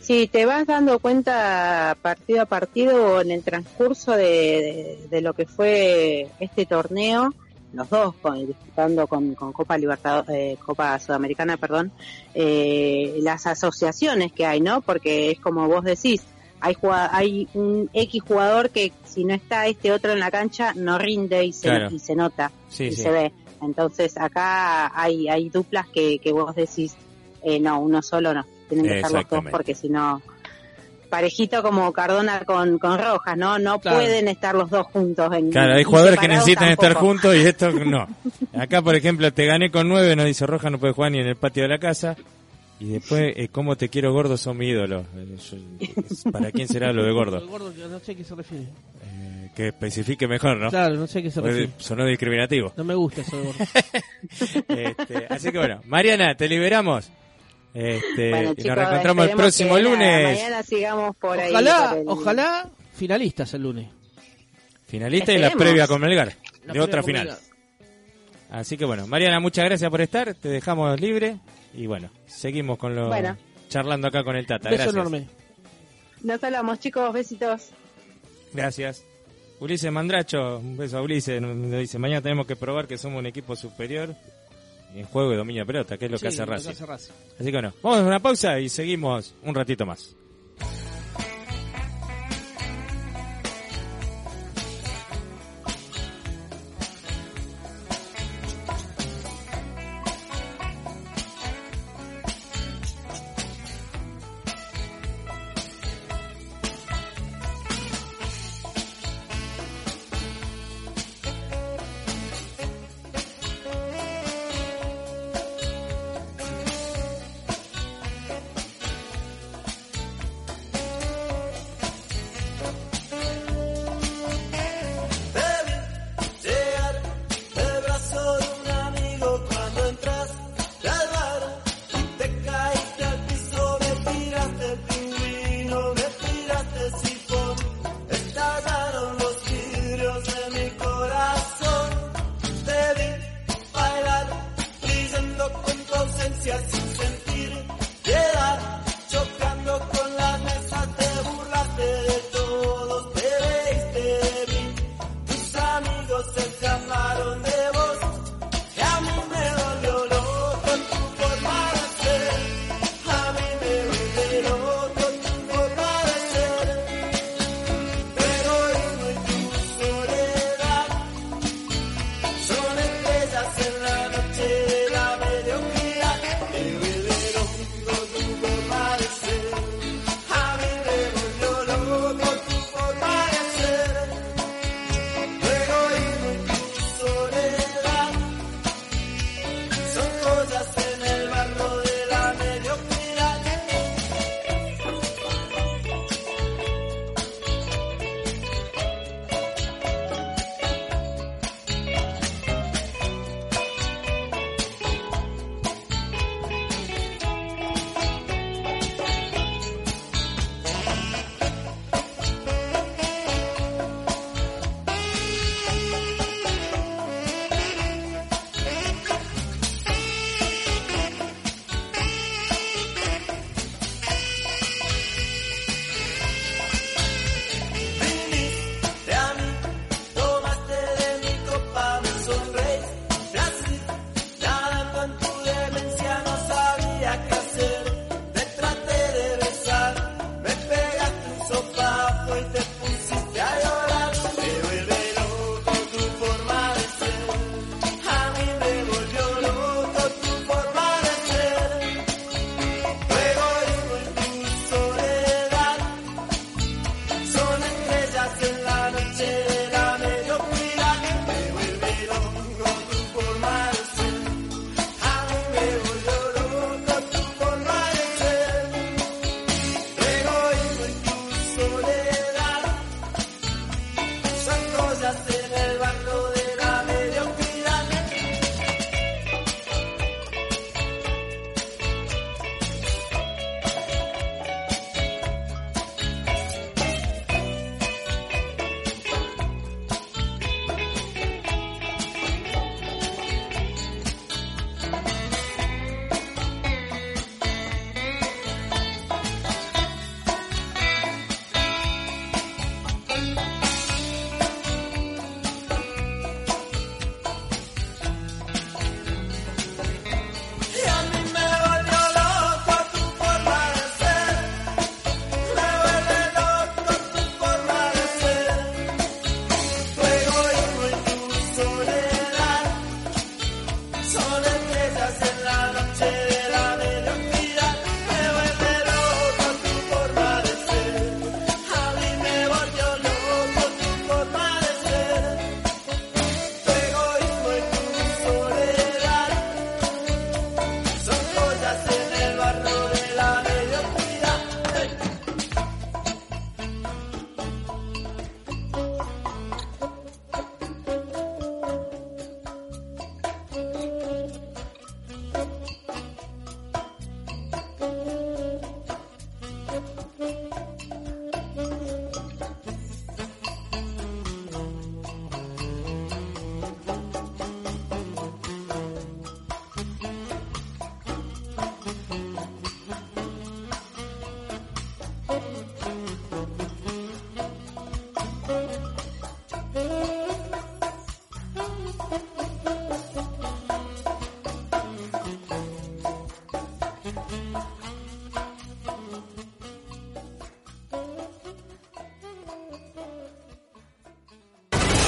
Si te vas dando cuenta partido a partido en el transcurso de, de- de lo que fue este torneo, los dos con- disputando con, con Copa Libertad, eh, Copa Sudamericana, perdón, eh, las asociaciones que hay, ¿no? Porque es como vos decís, hay hay un X jugador que si no está este otro en la cancha no rinde y se,
Claro.
y se nota
Sí,
y
sí.
se ve. Entonces acá hay, hay duplas que, que vos decís, eh, no, uno solo no. Tienen que estar los dos porque si no, parejito como Cardona con, con Rojas, ¿no? No
Claro.
pueden estar los dos juntos. En,
Claro, hay jugadores que necesitan estar juntos y esto no. Acá, por ejemplo, te gané con nueve, nos dice Roja, no puede jugar ni en el patio de la casa. Y después, eh, ¿cómo te quiero gordo? Son mi ídolo. Eh, yo- ¿Para quién será lo de gordo?
El gordo, yo no sé a qué se refiere.
Que especifique mejor, ¿no?
Claro, no sé qué se refiere.
sonó discriminativo.
No me gusta eso.
Este, así que bueno, Mariana, te liberamos. Este,
Bueno,
y nos reencontramos el próximo lunes.
mañana sigamos por ahí.
Ojalá,
por el-
ojalá finalistas el lunes.
Finalista y la previa con Melgar,
La
de otra final. Así que bueno, Mariana, muchas gracias por estar, te dejamos libre y bueno, seguimos con lo
Bueno.
charlando acá con el Tata.
Beso
Gracias.
enorme.
Nos hablamos, chicos. Besitos.
Gracias. Ulises Mandracho, un beso a Ulises, nos dice, mañana tenemos que probar que somos un equipo superior en juego de dominio de pelota, que es lo que Racing.
hace Racing.
Así que bueno, vamos a una pausa y seguimos un ratito más.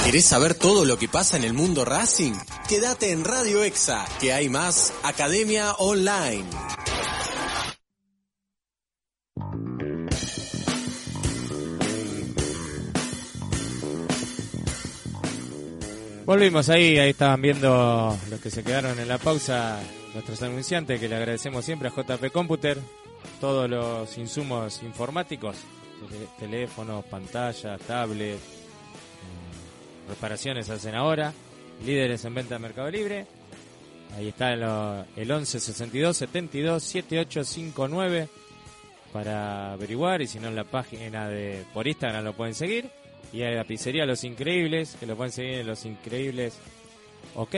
¿Querés saber todo lo que pasa en el mundo Racing? Quédate en Radio Exa, que hay más Academia Online.
Volvimos ahí, ahí estaban viendo los que se quedaron en la pausa, nuestros anunciantes, que le agradecemos siempre a JP Computer, todos los insumos informáticos, teléfonos, pantallas, tablets, reparaciones hacen ahora, líderes en venta de Mercado Libre, ahí está lo- el 11 62 72 7859 para averiguar y si no en la página de por Instagram lo pueden seguir. Y a la pizzería Los Increíbles que lo pueden seguir en Los Increíbles. OK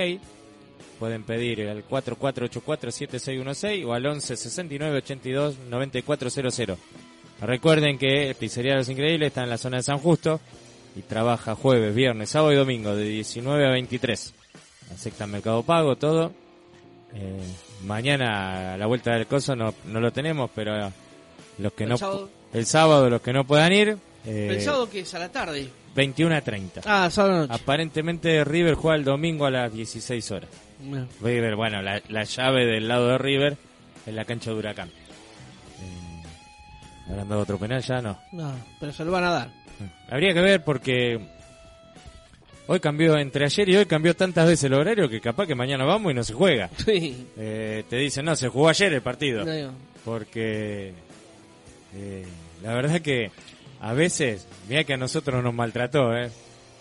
pueden pedir al 4484-7616 o al 11 69 82 9400 recuerden que Pizzería Los Increíbles está en la zona de San Justo y trabaja jueves, viernes, sábado y domingo de 19 a 23 aceptan Mercado Pago, todo eh, mañana a la vuelta del coso no, no lo tenemos, pero los que
El
no
sábado.
el sábado los que no puedan ir eh,
Pensado que es a la tarde.
21 a 30.
Ah, sábado noche.
Aparentemente River juega el domingo a las 16 horas. River, bueno, la, la llave del lado de River es la cancha de Huracán. Eh, ¿Habrán dado otro penal ya? No.
No, pero se lo van a dar.
Habría que ver porque hoy cambió, entre ayer y hoy cambió tantas veces el horario que capaz que mañana vamos y no se juega.
Sí.
Eh, te dicen, no, se jugó ayer el partido.
No.
Porque eh, la verdad que a veces, mira que a nosotros nos maltrató, ¿eh?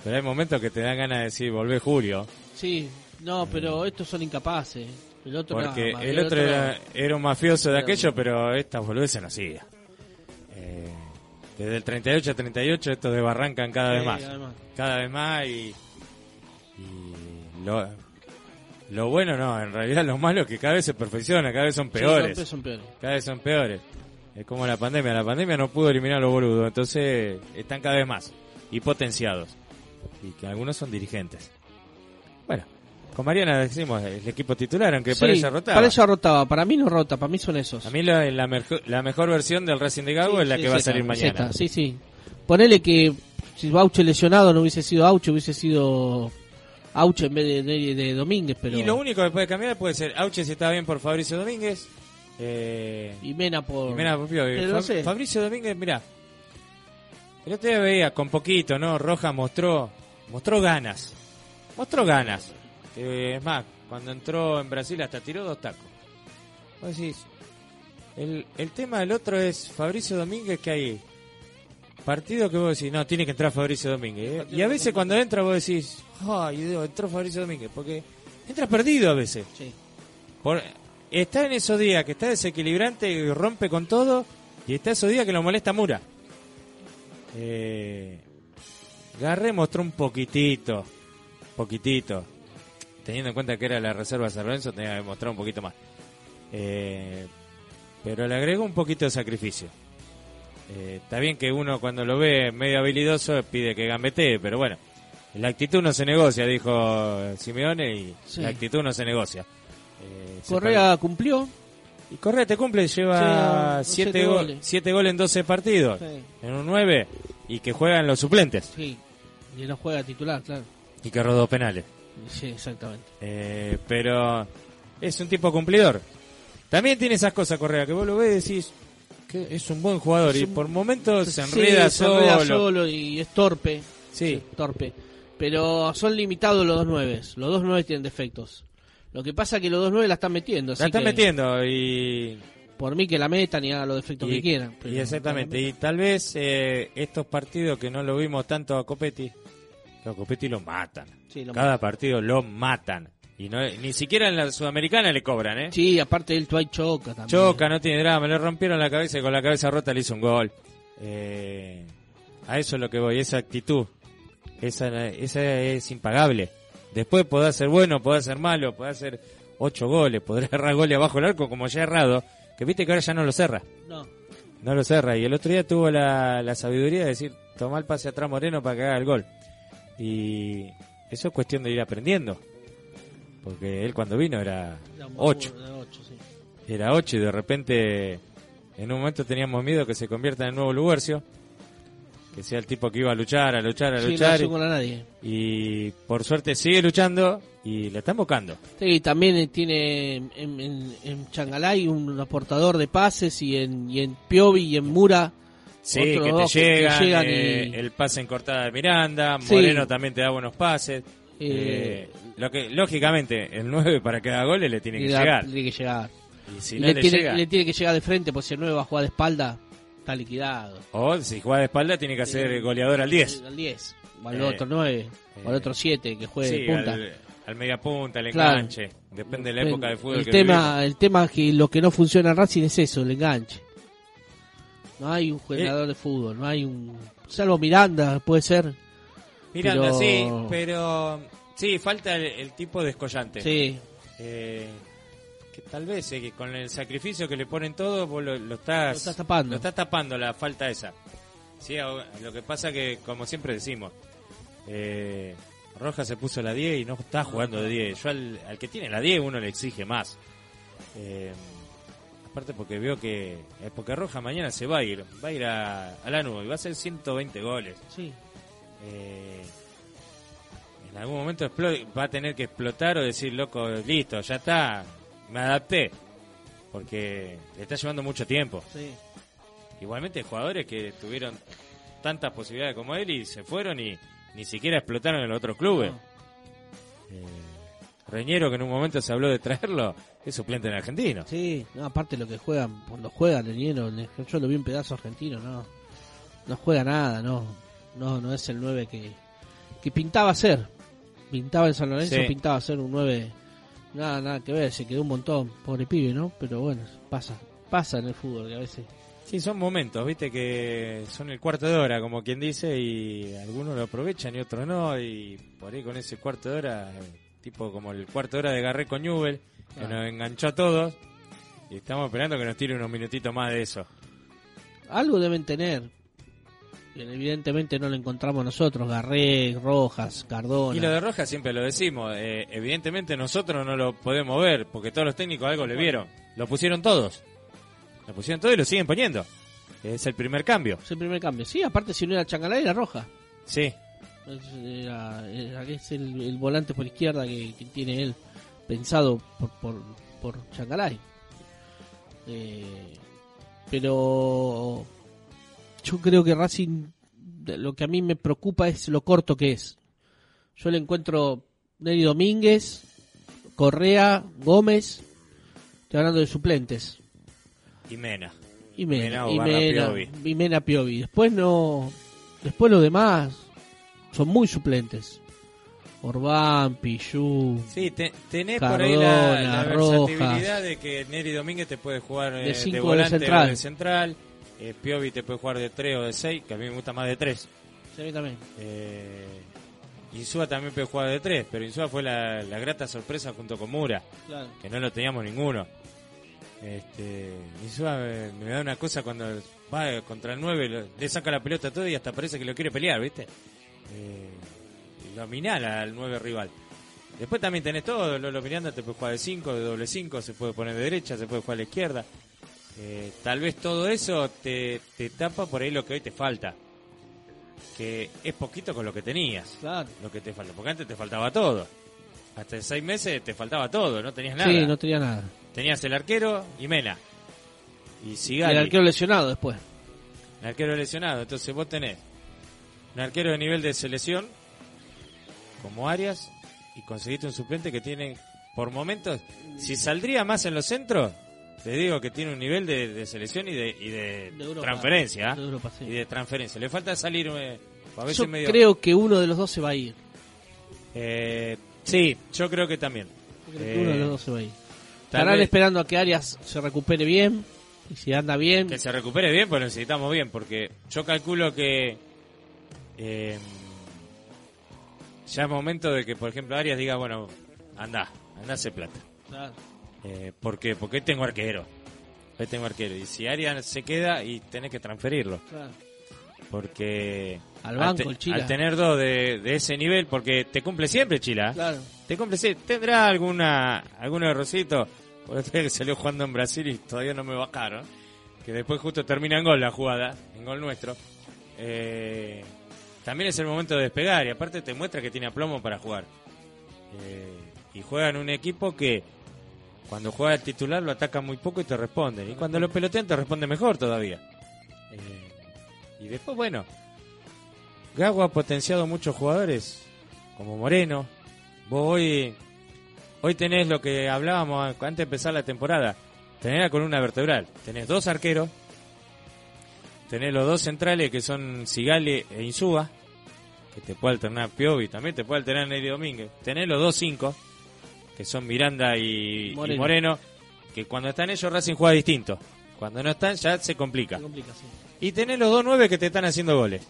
pero hay momentos que te dan ganas de decir, volvé Julio.
Sí, no, pero estos son incapaces. El otro
Eh. Porque
no,
el otro era, era un mafioso de
Pero-
aquello, pero esta boludeces no hacía. Desde el 38 a 38 estos desbarrancan cada vez
Sí,
más.
además.
Cada vez más y, y lo, lo bueno no, en realidad lo malo es que cada vez se perfecciona, cada vez son
Sí,
peores.
son- son peores.
Cada vez son peores. Es como la pandemia. La pandemia no pudo eliminar a los boludos. Entonces están cada vez más. Y potenciados. Y que algunos son dirigentes. Bueno, con Mariana decimos el equipo titular, aunque
Sí,
para ella rotaba.
Para ella rotaba, para mí no rota, para mí son esos.
A mí la, la, merjo- la mejor versión del Racing de Gago
Sí,
es la
sí,
que va a salir mañana.
esta, sí, sí. Ponele que si Auche lesionado no hubiese sido Auche, hubiese sido Auche en vez de, de, de Domínguez, pero...
Y lo único que puede cambiar puede ser Auche si está bien por Fabricio Domínguez. Eh,
Y Mena por...
y Mena por Piovi.
Pero no
Fa-
sé.
Fabricio Domínguez, mirá. El otro día veía con poquito, ¿no? Roja mostró mostró ganas. Mostró ganas. Que, es más, cuando entró en Brasil hasta tiró dos tacos. Vos decís, el, el tema del otro es Fabricio Domínguez que hay partido que vos decís, no, tiene que entrar Fabricio Domínguez. ¿eh? Y a veces cuando entra vos decís, ay, Dios, entró Fabricio Domínguez. Porque entra perdido a veces.
Sí.
Por, está en esos días que está desequilibrante y rompe con todo. Y está esos días que lo molesta Mura. Eh, Garré mostró un poquitito. Poquitito. Teniendo en cuenta que era la reserva de San Lorenzo, tenía que mostrar un poquito más. Eh, pero le agregó un poquito de sacrificio. Eh, está bien que uno cuando lo ve medio habilidoso pide que gambetee, pero bueno. La actitud no se negocia, dijo Simeone, y
Sí.
la actitud no se negocia. Eh, se
Correa cumplió.
y Correa te cumple, lleva
Sí,
7
siete
go
goles.
siete goles en 12 partidos,
Sí.
en un 9, y que juegan los suplentes,
Sí. Y no juega titular, claro.
y que rodó penales.
Sí, exactamente.
Eh, pero es un tipo cumplidor. También tiene esas cosas, Correa, que vos lo ves y decís que es un buen jugador, y por momentos se
Sí,
enreda
se enreda
solo.
solo y es torpe.
Sí.
torpe. Pero son limitados los dos nueves. Los dos nueve tienen defectos. Lo que pasa es que los dos nueve la están metiendo. así
La están
que
metiendo y
Por mí que la metan y hagan los defectos
Y-
que quieran. pero-
Y exactamente, y tal vez eh, estos partidos que no lo vimos tanto a Copetti, a Copetti lo matan.
Sí, lo
Cada partido lo matan. Y no, ni siquiera en la Sudamericana le cobran, ¿eh?
Sí, aparte él Tuay choca también.
Choca, no tiene drama, le rompieron la cabeza y con la cabeza rota le hizo un gol. Eh, a eso es lo que voy, esa actitud. Esa, esa es impagable. Después podrá ser bueno, podrá ser malo, podrá hacer ocho goles, podrá errar goles abajo del arco como ya ha errado, que viste que ahora ya no lo cerra.
No.
No lo cerra. Y el otro día tuvo la, la sabiduría de decir, toma el pase atrás Moreno para que haga el gol. Y eso es cuestión de ir aprendiendo. Porque él cuando vino era
Era un
8.
baburo de ocho, sí.
Era 8 y de repente en un momento teníamos miedo que se convierta en el nuevo Lugercio. que sea el tipo que iba a luchar, a luchar, a
Sí,
luchar.
a nadie.
y por suerte sigue luchando y le están buscando.
Sí, también tiene en, en, en Changalay un aportador de pases y en, y en Piovi y en Mura.
Sí,
otros
que te llegan,
llegan
eh,
y-
el pase en cortada de Miranda,
Sí.
Moreno también te da buenos pases.
Eh,
Eh, lo que lógicamente el 9 para que haga goles le tiene que
le da-
llegar.
Tiene que llegar.
Y si
Y
no
le,
le,
tiene,
llega,
le tiene que llegar de frente, porque si el 9 va a jugar de espalda, está liquidado.
o si juega de espalda tiene que hacer goleador al 10.
Al 10. O al
Eh,
otro 9. o al
eh,
otro 7 que juegue
Sí,
de punta.
al, al media punta, al
Claro.
enganche. Depende de la época de fútbol
el
que
tema el tema es que lo que no funciona en Racing es eso el enganche no hay un
Eh.
jugador de fútbol no hay un salvo Miranda puede ser
Miranda,
pero-
sí, pero sí, falta el, el tipo descollante.
sí
Eh, que tal vez eh, que con el sacrificio que le ponen todos, vos lo, lo estás,
Lo estás tapando.
lo estás tapando la falta esa. Sí, lo que pasa que, como siempre decimos, eh, Roja se puso la 10 y no está jugando de 10. Yo al, al que tiene la 10 uno le exige más. Eh, aparte porque veo que, eh, Roja mañana se va a ir, va a ir a, a la nube y va a hacer 120 goles.
sí
Eh, en algún momento va a tener que explotar o decir, loco, listo, ya está, me adapté. Porque le está llevando mucho tiempo.
sí
Igualmente jugadores que tuvieron tantas posibilidades como él y se fueron y ni siquiera explotaron en los otros clubes.
No.
Eh, Reñero, que en un momento se habló de traerlo, es suplente en Argentino.
sí no, aparte lo que juegan cuando juegan Leñero yo lo vi un pedazo argentino no no juega nada no no no es el 9 que que pintaba ser pintaba en San Lorenzo
Sí.
pintaba ser un 9 nada nada que ver se quedó un montón pobre pibe no pero bueno pasa pasa en el fútbol que a veces
Sí, son momentos, viste, que son el cuarto de hora, como quien dice, y algunos lo aprovechan y otros no, y por ahí con ese cuarto de hora, eh, tipo como el cuarto de hora de Garré con Newell, que
Ah.
nos enganchó a todos, y estamos esperando que nos tire unos minutitos más de eso.
algo deben tener. Evidentemente no lo encontramos nosotros, Garré, Rojas, Cardona.
Y lo de Roja siempre lo decimos, eh, evidentemente nosotros no lo podemos ver, porque todos los técnicos algo le vieron, lo pusieron todos, lo pusieron todos y lo siguen poniendo, es el primer cambio,
Es el primer cambio. Sí, aparte si no era Changalay era Roja.
sí,
era- era- es el, el volante por izquierda que, que tiene él pensado por, por, por. Eh, pero yo creo que Racing, lo que a mí me preocupa es lo corto que es. Yo le encuentro Neri Domínguez, Correa, Gómez, estoy hablando de suplentes.
y Mena.
Y
Mena
Mena, y
Piovi.
y Mena Piovi. Después no, después los demás son muy suplentes. Orbán, Pichu,
Sí, te- tenés por ahí la, versatilidad de que Neri Domínguez te puede jugar eh,
De cinco de
volante
central.
o de central. Eh, Piovi te puede jugar de 3 o de 6, que a mí me gusta más de 3.
se ve también.
Eh, Insúa también puede jugar de 3, pero Insúa fue la, la grata sorpresa junto con Mura,
Claro.
que no lo teníamos ninguno. Este, Insúa me, me da una cosa cuando va contra el 9, lo- le saca la pelota todo y hasta parece que lo quiere pelear, ¿viste? Eh, dominar al 9 rival. Después también tenés todo, Lolo Miranda te puede jugar de 5, de doble 5, se puede poner de derecha, se puede jugar a la izquierda. Eh, tal vez todo eso te, te tapa por ahí lo que hoy te falta. Que es poquito con lo que tenías,
Claro.
lo que te falta. Porque antes te faltaba todo. Hasta en seis meses te faltaba todo, no tenías nada.
Sí, no tenía nada.
Tenías el arquero y Mena. Y
Y
Sigali.
el arquero lesionado después.
El arquero lesionado. Entonces vos tenés un arquero de nivel de selección como Arias y conseguiste un suplente que tiene por momentos, si saldría más en los centros, te digo que tiene un nivel de, de selección y de, y de,
De Europa.
transferencia. ¿ah?
De Europa, sí.
Y de transferencia. Le falta salir eh, a veces
Yo
medio...
creo que uno de los dos se va a ir.
Eh, sí, yo creo que también.
Yo creo que
Eh,
uno de los dos se va a ir.
tal
Estarán
vez-
esperando a que Arias se recupere bien. Y si anda bien,
Que se recupere bien, pues necesitamos bien, porque yo calculo que eh, ya es momento de que, por ejemplo, Arias diga, bueno, anda, anda hace plata.
Claro.
Eh, ¿Por qué? Porque hoy tengo arquero. Hoy tengo arquero. Y si Arias se queda y tenés que transferirlo.
claro.
Porque
Al banco,
te- al tener dos de, de ese nivel, porque te cumple siempre Chila.
Claro.
Te cumple siempre. Tendrá alguna algún errorcito. Por otro día que salió jugando en Brasil y todavía no me bajaron. Que después justo termina en gol la jugada, en gol nuestro. eh, también es el momento de despegar y aparte te muestra que tiene aplomo para jugar. Eh, y juegan un equipo que cuando juega el titular lo atacan muy poco y te responden. Y cuando lo pelotean te responde mejor todavía. Eh, y después, bueno, Gago ha potenciado muchos jugadores, como Moreno. Vos hoy, hoy tenés lo que hablábamos antes de empezar la temporada. Tenés la columna vertebral. Tenés dos arqueros. Tenés los dos centrales que son Sigale e Insúa. Que te puede alternar Piovi. También te puede alternar Neri Domínguez. Tenés los dos cinco. Que son Miranda y y Moreno.
Moreno.
Que cuando están ellos Racing juega distinto. Cuando no están ya se complica.
Se complica, sí.
Y tenés los dos nueve que te están haciendo goles.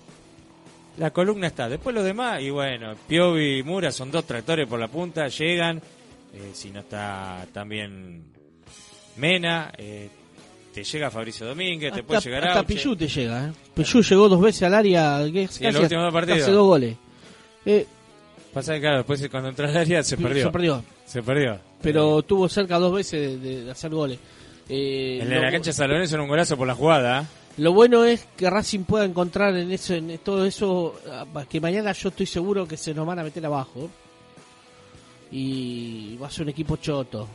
La columna está. Después los demás, y bueno, Piovi y Mura son dos tractores por la punta, llegan. Eh, si no está también Mena, eh, te llega Fabricio Domínguez, te puede llegar
hasta
Auche.
Pichu te llega, ¿eh? Pichu llegó dos veces al área, que
Sí, en los
casi
últimos dos partidos.
hace dos goles. Eh,
Pasa que claro, después cuando entró al área se perdió.
Se perdió.
Se perdió.
Pero tuvo cerca dos veces de, de hacer goles. Eh,
El de
lo,
la cancha San Lorenzo era un golazo por la jugada. ¿eh?
lo bueno es que Racing pueda encontrar en eso, en todo eso, ah, que mañana yo estoy seguro que se nos van a meter abajo. Y va a ser un equipo choto.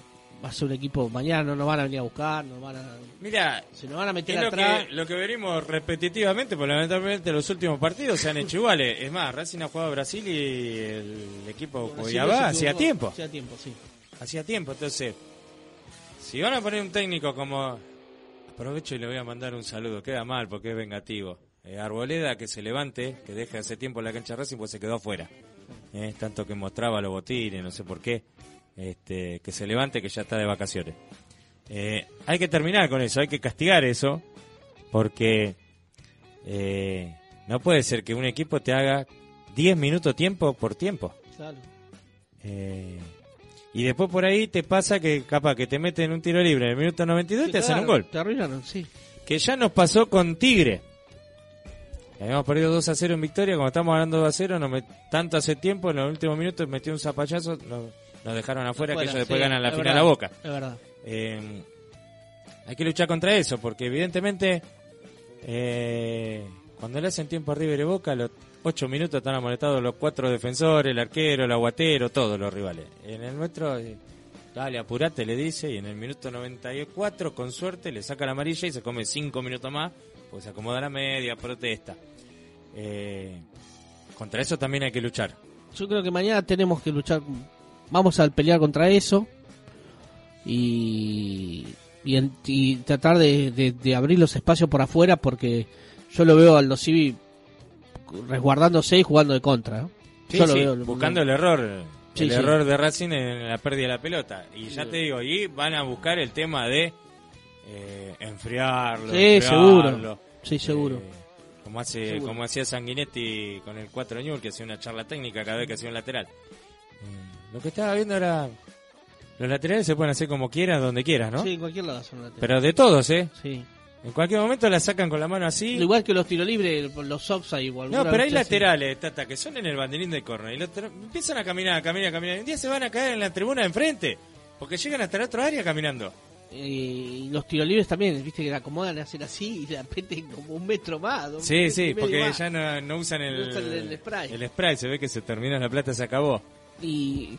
Va a ser un equipo, mañana no nos van a venir a buscar, nos van a,
Mira,
se nos van a meter
lo
atrás.
que, lo que venimos repetitivamente, porque lamentablemente los últimos partidos se han hecho iguales. Es más, Racing ha jugado a Brasil y el equipo Cuiabá
se
hacía tiempo.
Hacía tiempo, sí.
Hacía tiempo, entonces, si van a poner un técnico como... Aprovecho y le voy a mandar un saludo, queda mal porque es vengativo. Eh, Arboleda que se levante, que deje hace tiempo la cancha de Racing, pues se quedó afuera. Eh, tanto que mostraba los botines, no sé por qué. Este, que se levante, que ya está de vacaciones. Eh, hay que terminar con eso, hay que castigar eso, porque eh, no puede ser que un equipo te haga 10 minutos tiempo por tiempo.
Claro.
Eh, y después por ahí te pasa que capaz que te meten un tiro libre en el minuto 92 y te hacen un gol.
Te arruinaron, sí.
Que ya nos pasó con Tigre. Habíamos perdido 2 a 0 en victoria, como estamos hablando 2 a 0, no me, tanto hace tiempo, en los últimos minutos metió un zapallazo, nos, nos dejaron afuera, que ellos después
sí,
ganan la final
verdad,
a Boca.
Es verdad.
Eh, hay que luchar contra eso, porque evidentemente eh, cuando le hacen tiempo a River y Boca, los 8 minutos están amonestados los cuatro defensores, el arquero, el aguatero, todos los rivales. En el nuestro, eh, dale, apurate, le dice, y en el minuto 94, con suerte, le saca la amarilla y se come 5 minutos más, pues se acomoda la media, protesta. Eh, contra eso también hay que luchar.
Yo creo que mañana tenemos que luchar. Vamos a pelear contra eso. Y, y, tratar de, de- de abrir los espacios por afuera porque yo lo veo al Civi resguardándose y jugando de contra. ¿no?
Sí,
yo lo
sí,
veo.
buscando el error.
Sí,
el error de Racing en la pérdida de la pelota. Y ya te digo, y van a buscar el tema de eh, enfriarlo.
Sí,
enfriarlo.
seguro. Sí, seguro.
Eh, como hace
Seguro.
como hacía Sanguinetti con el 4 Ñul, que hacía una charla técnica cada vez que hacía un lateral. Eh, lo que estaba viendo era... Los laterales se pueden hacer como quieras, donde quieras, ¿no?
Sí, en cualquier lado son laterales.
Pero de todos, ¿eh?
Sí.
En cualquier momento la sacan con la mano así.
Igual que los tiros libres, los offside igual.
No, pero hay laterales, Tata, que son en el banderín del córner y los empiezan a caminar, a caminar, a caminar. Y un día se van a caer en la tribuna de enfrente, porque llegan hasta la otra área caminando.
Y los tiros libres también, viste que la acomodan, hacen así y de repente como un metro más.
Sí, sí, porque ya no, no usan el,
No usan el- el spray.
el spray, se ve que se terminó la plata, se acabó.
Y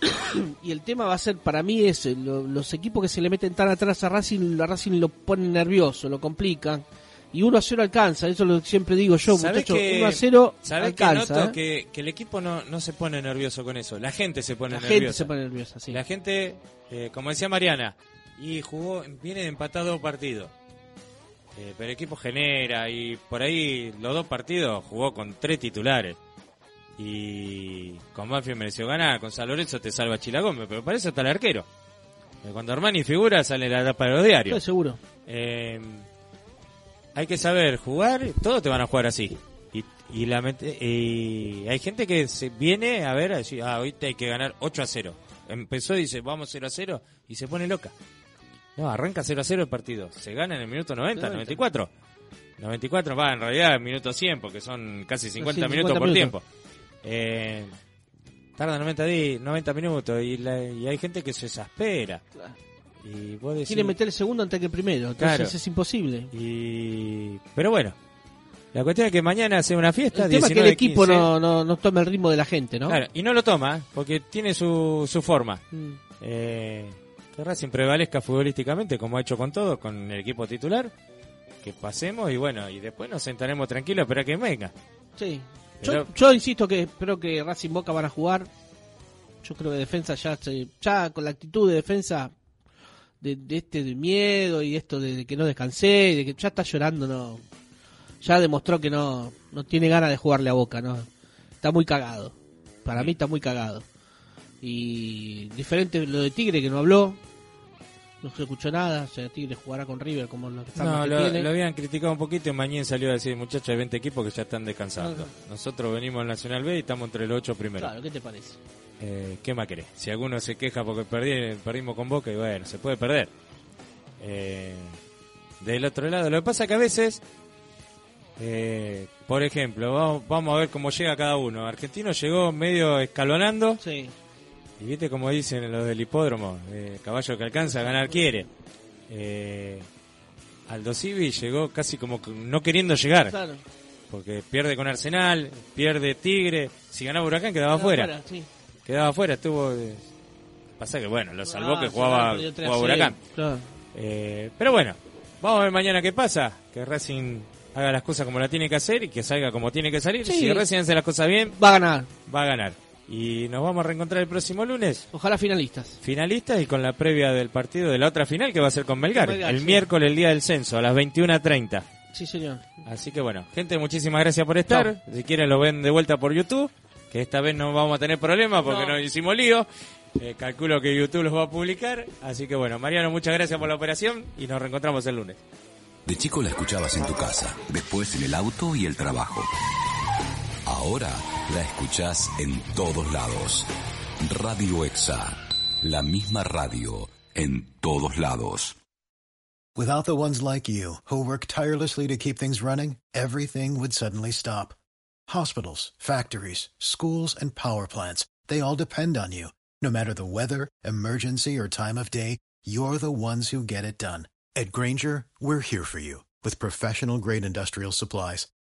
y el tema va a ser para mí es eh, lo- los equipos que se le meten tan atrás a Racing la Racing lo ponen nervioso lo complican y 1 a 0 alcanza eso es lo siempre digo yo
¿Sabés
muchachos
que-
1 a 0
¿Sabés que
alcanza
noto
¿eh?
que, que el equipo no, no se pone nervioso con eso? La gente se pone
la
nerviosa.
gente se pone nerviosa sí.
La gente, eh, como decía Mariana, y jugó, viene de empatado partidos. Eh, pero el equipo genera y por ahí los dos partidos jugó con tres titulares. Y con Banfield mereció ganar, con San Lorenzo te salva Chila Gómez, pero para eso está el arquero. Eh, Cuando Armani figura sale la tapa de los
Estoy
diarios.
seguro
Eh, hay que saber jugar, todos te van a jugar así. Y, y, la y hay gente que se viene a ver, a decir, ah, hoy te hay que ganar 8 a 0. Empezó y dice, vamos 0 a 0, y se pone loca. No, arranca 0 a 0 el partido. Se gana en el minuto 90,
90.
94. 94 va, en realidad, en minuto 100, porque son casi 50
Sí,
minutos
50
por
minutos.
tiempo. Eh, tarda 90, di- 90 minutos y, la- y hay gente que se exaspera. Y vos decís,
quiere meter el segundo antes que el primero entonces
Claro.
es imposible
y... Pero bueno, La cuestión es que mañana hace una fiesta.
El tema es que el
19,
equipo
15.
no, no, no toma el ritmo de la gente, ¿no?
Claro, y no lo toma, porque tiene su, su forma.
Mm.
Eh, que Racing prevalezca futbolísticamente, como ha hecho con todo, con el equipo titular. Que pasemos y bueno, y después nos sentaremos tranquilos a esperar que venga.
Sí. Yo, yo insisto que espero que Racing Boca van a jugar. Yo creo que defensa ya, se- ya con la actitud de defensa de, de este de miedo y esto de, de que no descansé, y de que ya está llorando, no. Ya demostró que no, no tiene ganas de jugarle a Boca, no. Está muy cagado. Para mí está muy cagado. Y diferente lo de Tigre que no habló. No se escuchó nada. O sea, Tigre jugará con River como lo que
No,
que
lo, lo habían criticado un poquito y Mañín salió a decir, muchachos, hay 20 equipos que ya están descansando.
No,
Nosotros venimos al Nacional B y estamos entre los ocho primeros.
Claro, ¿qué te parece?
Eh, ¿Qué más querés? Si alguno se queja porque perdí, perdimos con Boca, y bueno, se puede perder. Eh, del otro lado, lo que pasa que a veces, eh, por ejemplo, vamos, vamos a ver cómo llega cada uno. Argentino llegó medio escalonando,
Sí.
Y viste como dicen los del hipódromo, eh, caballo que alcanza, ganar quiere. Eh, Aldo Civi llegó casi como no queriendo llegar,
Claro.
porque pierde con Arsenal, pierde Tigre, si ganaba Huracán quedaba fuera
sí.
quedaba afuera, estuvo. eh, pasa que bueno, lo salvó
Ah,
que jugaba, jugaba Huracán.
claro.
Eh, pero bueno, vamos a ver mañana qué pasa. Que Racing haga las cosas como la tiene que hacer y que salga como tiene que salir.
Sí.
Si Racing hace las cosas bien,
Va a ganar.
va a ganar. Y nos vamos a reencontrar el próximo lunes.
Ojalá finalistas.
Finalistas y con la previa del partido de la otra final que va a ser
con Melgar.
El
sí.
miércoles, el día del censo, a las 21.30.
Sí, señor.
Así que bueno, gente, muchísimas gracias por estar. Si quieren lo ven de vuelta por YouTube, que esta vez no vamos a tener problemas porque
No.
no, hicimos lío. Eh, calculo que YouTube los va a publicar. Así que bueno, Mariano, muchas gracias por la operación y nos reencontramos el lunes.
De chico la escuchabas en tu casa, después en el auto y el trabajo. Ahora la escuchás en todos lados. Radio EXA, la misma radio en todos lados.
Without the ones like you, who work tirelessly to keep things running, everything would suddenly stop. Hospitals, factories, schools, and power plants, they all depend on you. No matter the weather, emergency, or time of day, you're the ones who get it done. At Granger, we're here for you with professional grade industrial supplies.